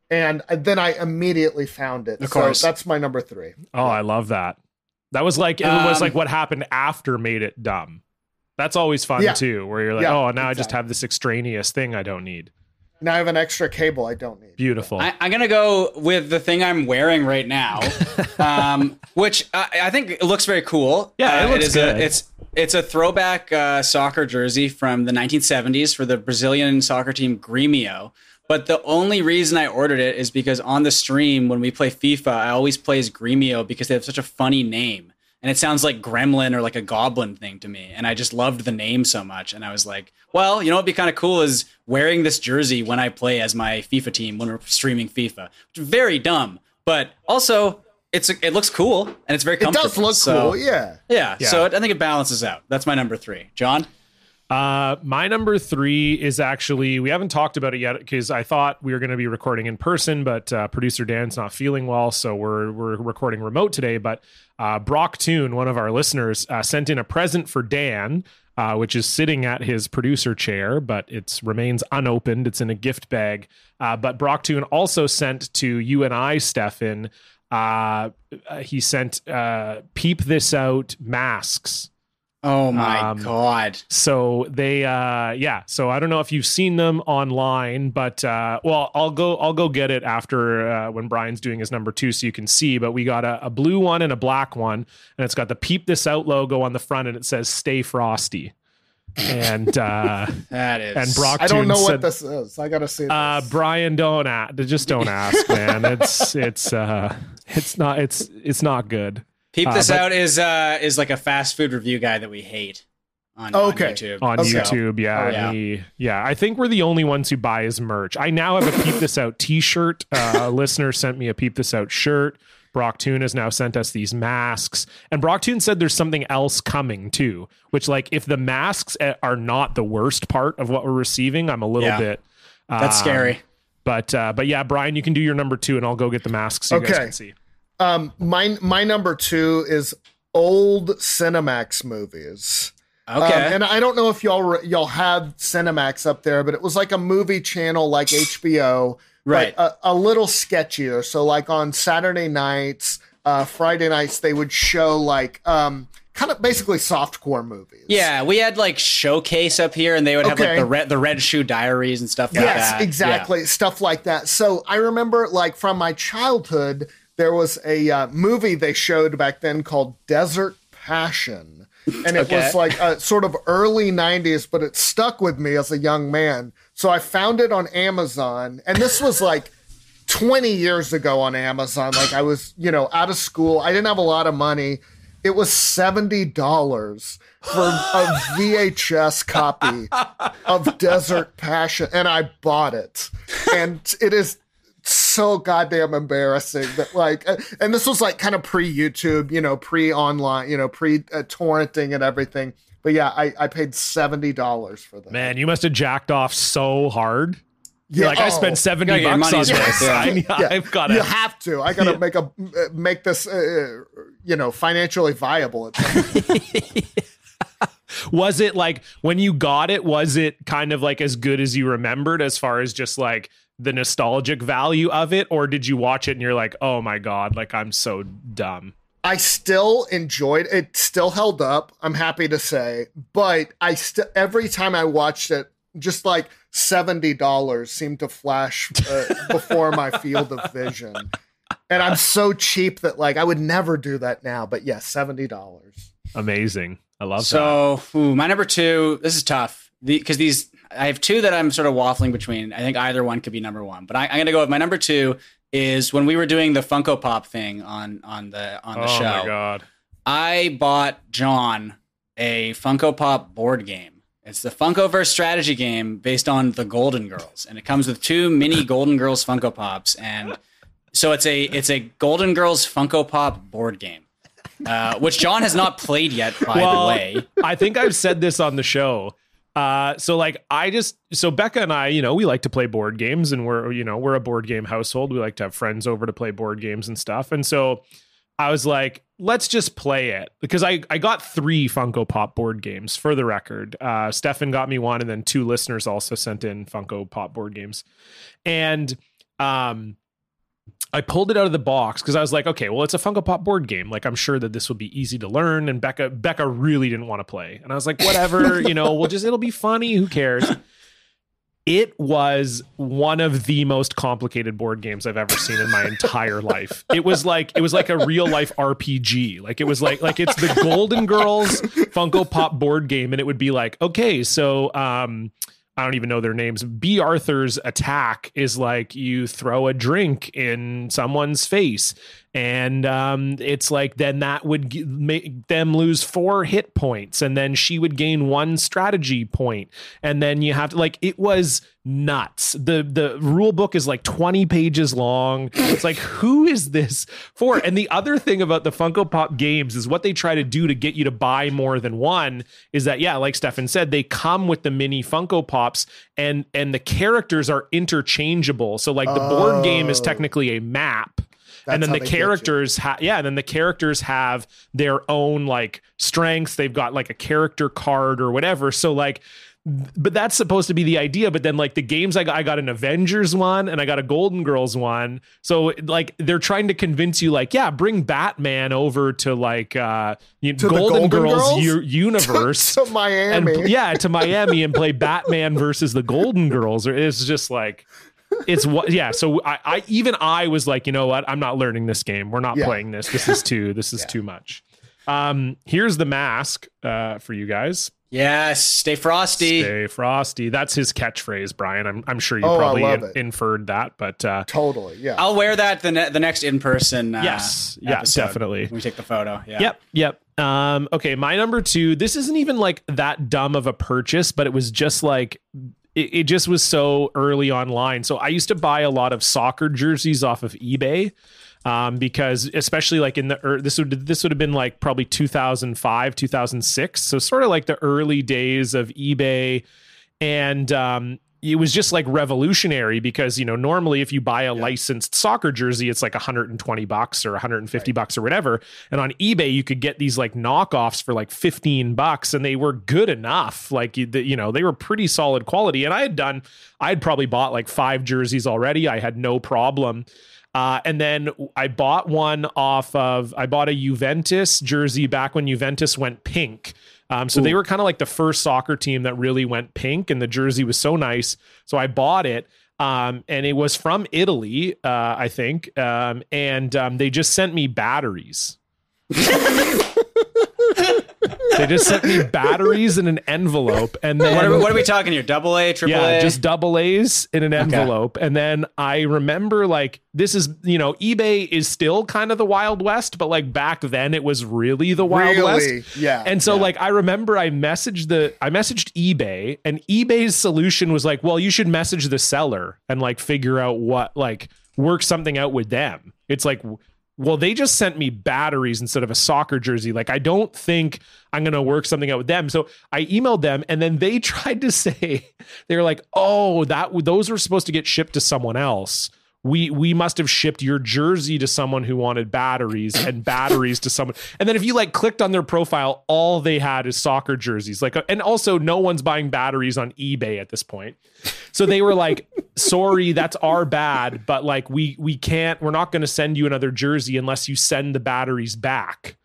And then I immediately found it. Of course. So that's my number three. Oh, I love that. That was like it was Um, like what happened after made it dumb. That's always fun Yeah. too, where you're like, Yeah, oh, now I just have this extraneous thing I don't need. Now I have an extra cable I don't need. Beautiful. I, I'm gonna go with the thing I'm wearing right now, um, which I, I think it looks very cool. Yeah, it Uh, looks is good. A, it's it's a throwback uh, soccer jersey from the 1970s for the Brazilian soccer team Grêmio. But the only reason I ordered it is because on the stream when we play FIFA, I always play as Grêmio because they have such a funny name. And it sounds like gremlin or like a goblin thing to me. And I just loved the name so much. And I was like, well, you know what'd be kind of cool is wearing this jersey when I play as my FIFA team when we're streaming FIFA. Which is very dumb. But also it's it looks cool and it's very comfortable. It does look So, cool, yeah. Yeah, Yeah. So I think it balances out. That's my number three. John? Uh, my number three is actually we haven't talked about it yet because I thought we were going to be recording in person, but uh, producer Dan's not feeling well, so we're we're recording remote today. But uh, Brock Toon, one of our listeners, uh, sent in a present for Dan, uh, which is sitting at his producer chair, but it remains unopened. It's in a gift bag. Uh, but Brock Toon also sent to you and I, Stefan. He sent "Peep This Out" masks. Oh my Um, god. so they uh yeah so i don't know if you've seen them online but uh well i'll go i'll go get it after uh, when brian's doing his number two so you can see but we got a, a blue one and a black one and it's got the peep this out logo on the front and it says stay frosty and uh That is and Brock I don't know said, what this is. I gotta see. uh this. brian don't ask just don't ask man it's it's uh it's not it's it's not good Peep Uh, this but- out is uh is like a fast food review guy that we hate on, Okay. on YouTube. on Okay. YouTube. Yeah, Oh, yeah. he- yeah. I think we're the only ones who buy his merch. I now have a Peep This Out T-shirt. Uh, a listener sent me a Peep This Out shirt. Brock Toon has now sent us these masks, and Brock Toon said there's something else coming too. Which, like, if the masks uh, are not the worst part of what we're receiving, I'm a little Yeah. bit. That's um, scary. But uh, but yeah, Brian, you can do your number two, and I'll go get the masks so you guys can see. Okay. Um, my my number two is old Cinemax movies. Okay. Um, and I don't know if y'all re- y'all have Cinemax up there, but it was like a movie channel like HBO, Right. But a, a little sketchier. So like on Saturday nights, uh, Friday nights, they would show like um, kind of basically softcore movies. yeah, we had like showcase up here, and they would have like the red the red shoe diaries and stuff like Yes, that. exactly. Stuff like that. So I remember, like, from my childhood, there was a uh, movie they showed back then called Desert Passion. And it Okay. was like uh, sort of early 90s, but it stuck with me as a young man. So I found it on Amazon. And this was like 20 years ago on Amazon. Like I was, you know, out of school. I didn't have a lot of money. It was $70 for a VHS copy of Desert Passion, and I bought it. And it is so goddamn embarrassing that like, uh, and this was like kind of pre YouTube, you know, pre online, you know, pre uh, torrenting and everything. But yeah, I, I paid seventy dollars for that. Man, you must have jacked off so hard. yeah, like I oh, spent seventy gotta get your bucks on money's worth, this. yeah. I, yeah. I've got You to. have to. I gotta make a uh, make this, uh, you know, financially viable. At some point. was it like when you got it was it kind of like as good as you remembered as far as just like the nostalgic value of it or did you watch it and you're like oh my god like i'm so dumb I still enjoyed it. Still held up. I'm happy to say, but I still every time I watched it, just like seventy dollars seemed to flash uh, before my field of vision, and I'm so cheap that like I would never do that now. But yes, seventy dollars. amazing i love that So my number two. This is tough because these I have two that I'm sort of waffling between. I think either one could be number one, but I, I'm going to go with my number two. Is when we were doing the Funko Pop thing on on the on the oh show. my god I bought John a Funko Pop board game. It's the Funkoverse strategy game based on the Golden Girls, and it comes with two mini Golden Girls Funko Pops, and so it's a it's a Golden Girls Funko Pop board game, uh, which John has not played yet. By well the way, i think i've said this on the show uh so like i just so becca and i you know we like to play board games and we're you know we're a board game household we like to have friends over to play board games and stuff and so I was like, let's just play it because I, I got three Funko Pop board games for the record. Uh, Stefan got me one, and then two listeners also sent in Funko Pop board games. And um, I pulled it out of the box because I was like, okay, well, it's a Funko Pop board game. Like, I'm sure that this will be easy to learn. And Becca, Becca really didn't want to play, and I was like, whatever, you know, we'll just it'll be funny. Who cares? It was one of the most complicated board games I've ever seen in my entire life. It was like it was like a real life RPG. Like it was like like it's the Golden Girls Funko Pop board game, and it would be like, okay, so um I don't even know their names. Bea Arthur's attack is like you throw a drink in someone's face, and um, it's like then that would g- make them lose four hit points, and then she would gain one strategy point, and then you have to like it was nuts. the The rule book is like twenty pages long. It's like who is this for? And the other thing about the Funko Pop games is what they try to do to get you to buy more than one is that yeah, like Stefan said, they come with the mini Funko Pops, and and the characters are interchangeable. So like the board game is Oh. technically a map That's and then the they get you. characters have yeah and then the characters have their own like strengths they've got like a character card or whatever so like but that's supposed to be the idea but then like the games i got i got an avengers one and i got a golden girls one so like they're trying to convince you like yeah bring batman over to like uh you, To the golden, Golden girls, Girls? u- universe to Miami. and yeah to miami and play batman versus the golden girls or it's just like it's what yeah so I, I even i was like you know what i'm not learning this game we're not Yeah. playing this this is too this is too much um here's the mask uh for you guys Yes, stay frosty. stay frosty that's his catchphrase brian i'm, I'm sure you Oh, probably in- inferred that but uh totally. Yeah. I'll wear that the ne- the next in person. Uh, Yes. Yeah, definitely. when We take the photo. Yeah. Yep, yep. Um, okay, my number two. This isn't even like that dumb of a purchase, but it was just like it, it just was so early online. So I used to buy a lot of soccer jerseys off of eBay. Um, because especially like in the er, this would this would have been like probably 2005 2006 so sort of like the early days of ebay and um it was just like revolutionary because you know normally if you buy a licensed soccer jersey it's like 120 bucks or 150 bucks or whatever. And on ebay you could get these like knockoffs for like 15 bucks and they were good enough. Like you, you know they were pretty solid quality. And i had done i had probably bought like five jerseys already. I had no problem. Uh, and then I bought one off of I bought a Juventus jersey back when Juventus went pink. Um, so they were kind of like the first soccer team that really went pink, and the jersey was so nice. So I bought it. Um, and it was from Italy, uh, I think. Um, and um, they just sent me batteries. they just sent me batteries in an envelope, and then What are, we, what are we talking here? Double A, triple yeah, A? just double A's in an envelope. And then I remember like this is, you know, eBay is still kind of the Wild West, but like back then it was really the Wild Really? West. Yeah. And so like I remember I messaged the I messaged eBay and eBay's solution was like, well, you should message the seller and like figure out what like work something out with them. It's like well, they just sent me batteries instead of a soccer jersey. Like, I don't think I'm going to work something out with them. So I emailed them and then they tried to say, they were like, oh, that those were supposed to get shipped to someone else. We we must have shipped your jersey to someone who wanted batteries and batteries to someone. And then if you like clicked on their profile, all they had is soccer jerseys. Like and also no one's buying batteries on eBay at this point. So they were like, "Sorry, that's our bad, but like we we can't we're not going to send you another jersey unless you send the batteries back."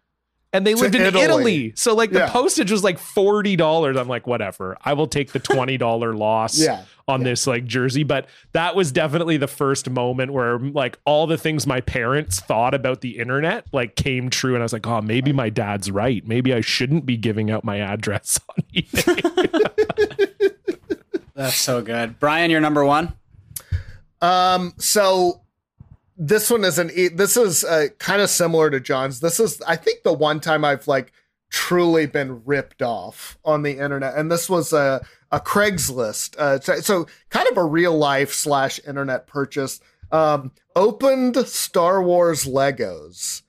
And they lived in Italy. Italy. So like the Yeah. postage was like $40. I'm like, "Whatever. I will take the $20 loss." Yeah. on this like jersey but that was definitely the first moment where like all the things my parents thought about the internet like came true and i was like oh maybe my dad's right maybe i shouldn't be giving out my address on ebay That's so good. Brian, you're number one. Um, so this one is an e- this is uh, kind of similar to John's. This is I think the one time I've like truly been ripped off on the internet, and this was a a Craigslist. Uh, so, kind of a real life slash internet purchase. Um, opened Star Wars Legos.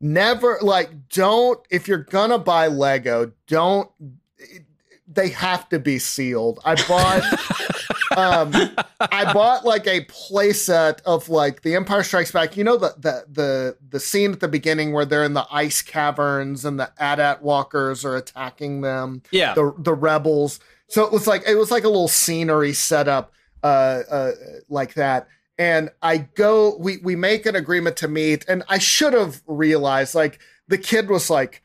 Never like don't if you're gonna buy Lego, don't they have to be sealed. I bought um I bought like a playset of like the Empire Strikes Back. You know the the the the scene at the beginning where they're in the ice caverns and the AT-AT walkers are attacking them. Yeah. The the rebels. So it was like it was like a little scenery setup uh uh like that. and I go. We we make an agreement to meet, and I should have realized like the kid was like,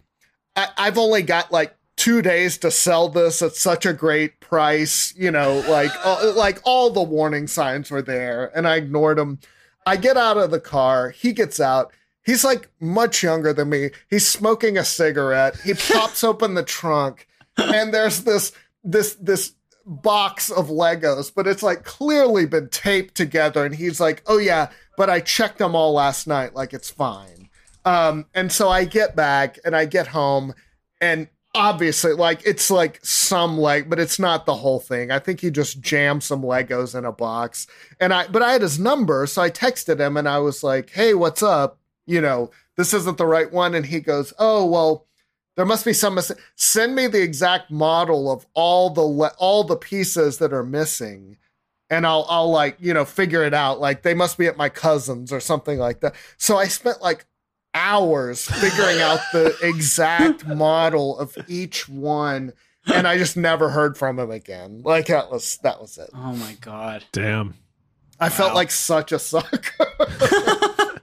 I, I've only got like two days to sell this at such a great price. You know, like uh, like all the warning signs were there, and I ignored them. I get out of the car. He gets out. He's like much younger than me. He's smoking a cigarette. He pops open the trunk, and there's this this this box of Legos, but it's like clearly been taped together. And he's like, "Oh yeah, but I checked them all last night. Like it's fine." Um, and so I get back and I get home, and obviously, like it's like some leg, but it's not the whole thing. I think he just jammed some Legos in a box, and I but I had his number, so I texted him and I was like, "Hey, what's up?" You know, this isn't the right one, and he goes, "Oh well." There must be some. mis- Send me the exact model of all the le- all the pieces that are missing, and I'll I'll like you know figure it out. Like they must be at my cousin's or something like that. So I spent like hours figuring out the exact model of each one, and I just never heard from him again. Like that was that was it. Oh my god. Damn. I felt like such a sucker.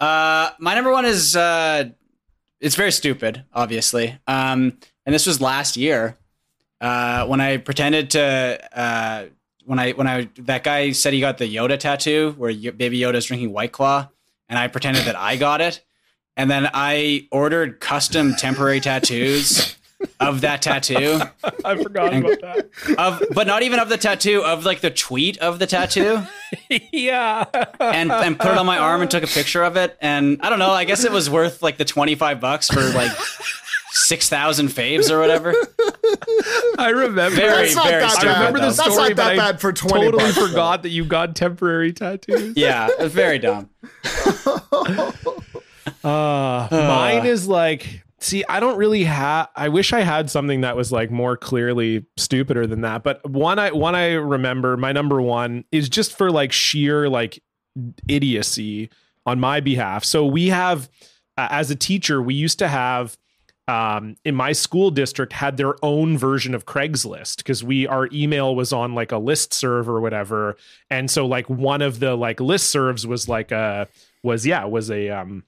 Uh, my number one is uh, it's very stupid, obviously. Um, and this was last year uh, when I pretended to uh, when I when I that guy said he got the Yoda tattoo where y- Baby Yoda's drinking White Claw, and I pretended that I got it, and then I ordered custom temporary tattoos of that tattoo I forgot about that. of but not even of the tattoo of like the tweet of the tattoo yeah. and and put it on my arm and took a picture of it. And I don't know. I guess it was worth like the twenty five bucks for like six thousand faves or whatever. I remember. Very, That's not very that stupid. I remember the That's not story, that but bad for 20 totally bucks, though. forgot that you got temporary tattoos. Yeah, it was very dumb. Uh, mine is like, see, I don't really have. I wish I had something that was like more clearly stupider than that. But one I one I remember, my number one is just for like sheer like idiocy on my behalf. So we have, uh, as a teacher, we used to have. Um, in my school district had their own version of Craigslist because we our email was on like a list serve or whatever, and so like one of the like list serves was like a was yeah was a um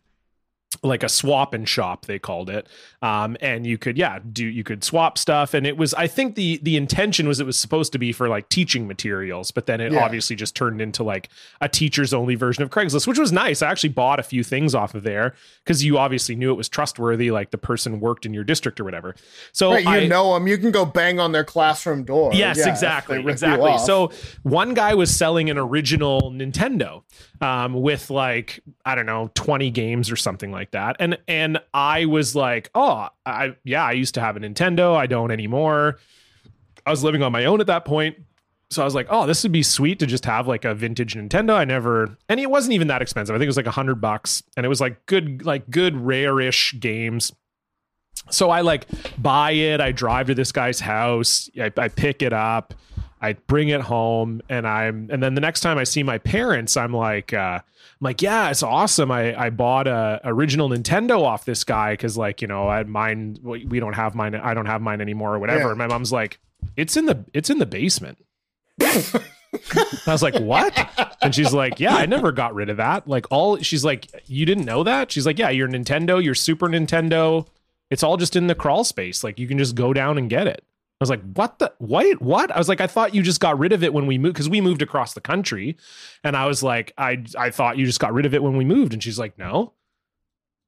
like a swap and shop they called it um and you could yeah do you could swap stuff and it was i think the the intention was it was supposed to be for like teaching materials but then it Yeah. obviously just turned into like a teachers only version of craigslist which was nice i actually bought a few things off of there because you obviously knew it was trustworthy like the person worked in your district or whatever so Right, you I, know them. You can go bang on their classroom door. Yes, Yeah, exactly, they rip you exactly. So one guy was selling an original Nintendo um, with like I don't know twenty games or something like that, and and I was like, oh, I yeah, I used to have a Nintendo. I don't anymore. I was living on my own at that point. So I was like, oh, this would be sweet to just have like a vintage Nintendo. I never, and it wasn't even that expensive. I think it was like a hundred bucks, and it was like good, like good rare-ish games. So I like buy it. I drive to this guy's house. I, I pick it up. I bring it home, and I'm, and then the next time I see my parents, I'm like, uh, I'm like, yeah, it's awesome. I I bought a original Nintendo off this guy because like you know I mine we don't have mine. I don't have mine anymore or whatever. Yeah. And my mom's like, it's in the it's in the basement. I was like, what? And she's like, yeah, I never got rid of that. Like all she's like, you didn't know that? She's like, yeah, your Nintendo, your Super Nintendo, it's all just in the crawl space. Like you can just go down and get it. I was like, what the what? What? I was like, I thought you just got rid of it when we moved because we moved across the country. And I was like, I I thought you just got rid of it when we moved. And she's like, no.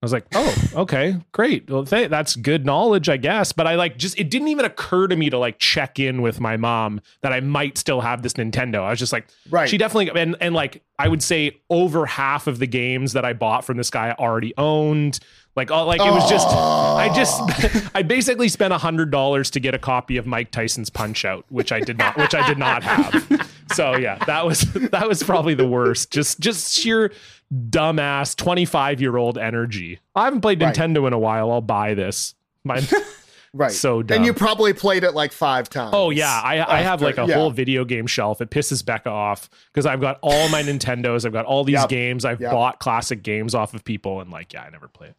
I was like, oh, okay, great. Well, th- that's good knowledge, I guess. But I like just it didn't even occur to me to like check in with my mom that I might still have this Nintendo. I was just like, Right. She definitely and and like I would say over half of the games that I bought from this guy I already owned. Like all like it was just I just I basically spent a hundred dollars to get a copy of Mike Tyson's Punch Out, which I did not which I did not have. So yeah, that was that was probably the worst. Just just sheer dumbass 25 year old energy. I haven't played Right. Nintendo in a while. I'll buy this. My right. so dumb. And you probably played it like five times. Oh yeah, I, I have like a yeah. whole video game shelf. It pisses Becca off because I've got all my Nintendos. I've got all these Yep. games. I've Yep. bought classic games off of people, and like, yeah, I never play it.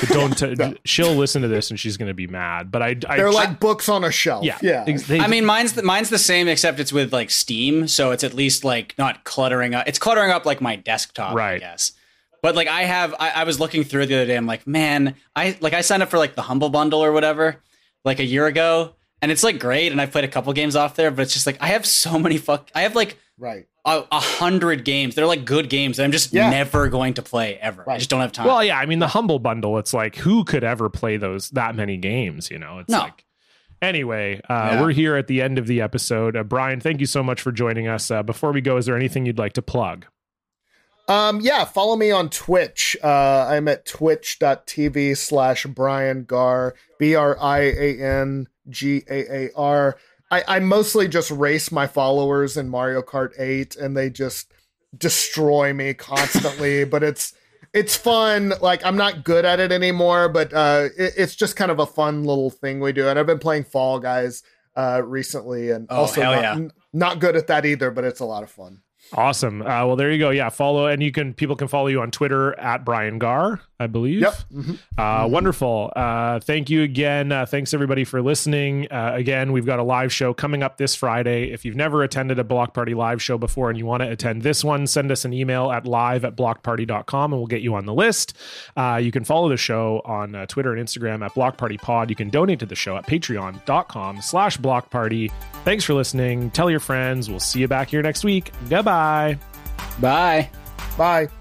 But don't. T- She'll listen to this and she's going to be mad. But I, I They're like books on a shelf. yeah, Yeah. ex- they- I mean, mine's the, mine's the same except it's with like Steam, so it's at least like not cluttering up. It's cluttering up like my desktop, right? I Right. guess. But like I have, I, I was looking through the other day. I'm like, man, I like I signed up for like the Humble Bundle or whatever, like a year ago, and it's like great, and I played a couple games off there, but it's just like I have so many fuck. I have like Right. A, a hundred games. They're like good games that I'm just Yeah. never going to play ever. I just don't have time. well, yeah. I mean, the humble bundle. It's like who could ever play those that many games? You know, it's No. like. Anyway, uh, Yeah. we're here at the end of the episode. Uh, Brian, thank you so much for joining us. Uh, before we go, is there anything you'd like to plug? Um, yeah, follow me on Twitch. Uh, I'm at twitch.tv slash Brian Gaar, B R I A N G A A R. I, I mostly just race my followers in Mario Kart 8 and they just destroy me constantly, but it's it's fun. Like I'm not good at it anymore, but uh it, it's just kind of a fun little thing we do. And I've been playing Fall Guys uh recently and Oh, also not, yeah. n- not good at that either, but it's a lot of fun. Awesome. Uh, well, there you go. Yeah, follow, and you can people can follow you on Twitter at Brian Gaar, I believe. Yep. Mhm. Uh, Wonderful. Uh, thank you again. Uh, thanks everybody for listening. Uh, again, we've got a live show coming up this Friday. If you've never attended a Block Party live show before and you want to attend this one, send us an email at live at blockedparty.com and we'll get you on the list. Uh, you can follow the show on uh, Twitter and Instagram at Blocked Party Pod. You can donate to the show at patreon.com slash block party. Thanks for listening. Tell your friends. We'll see you back here next week. Goodbye. Bye. Bye.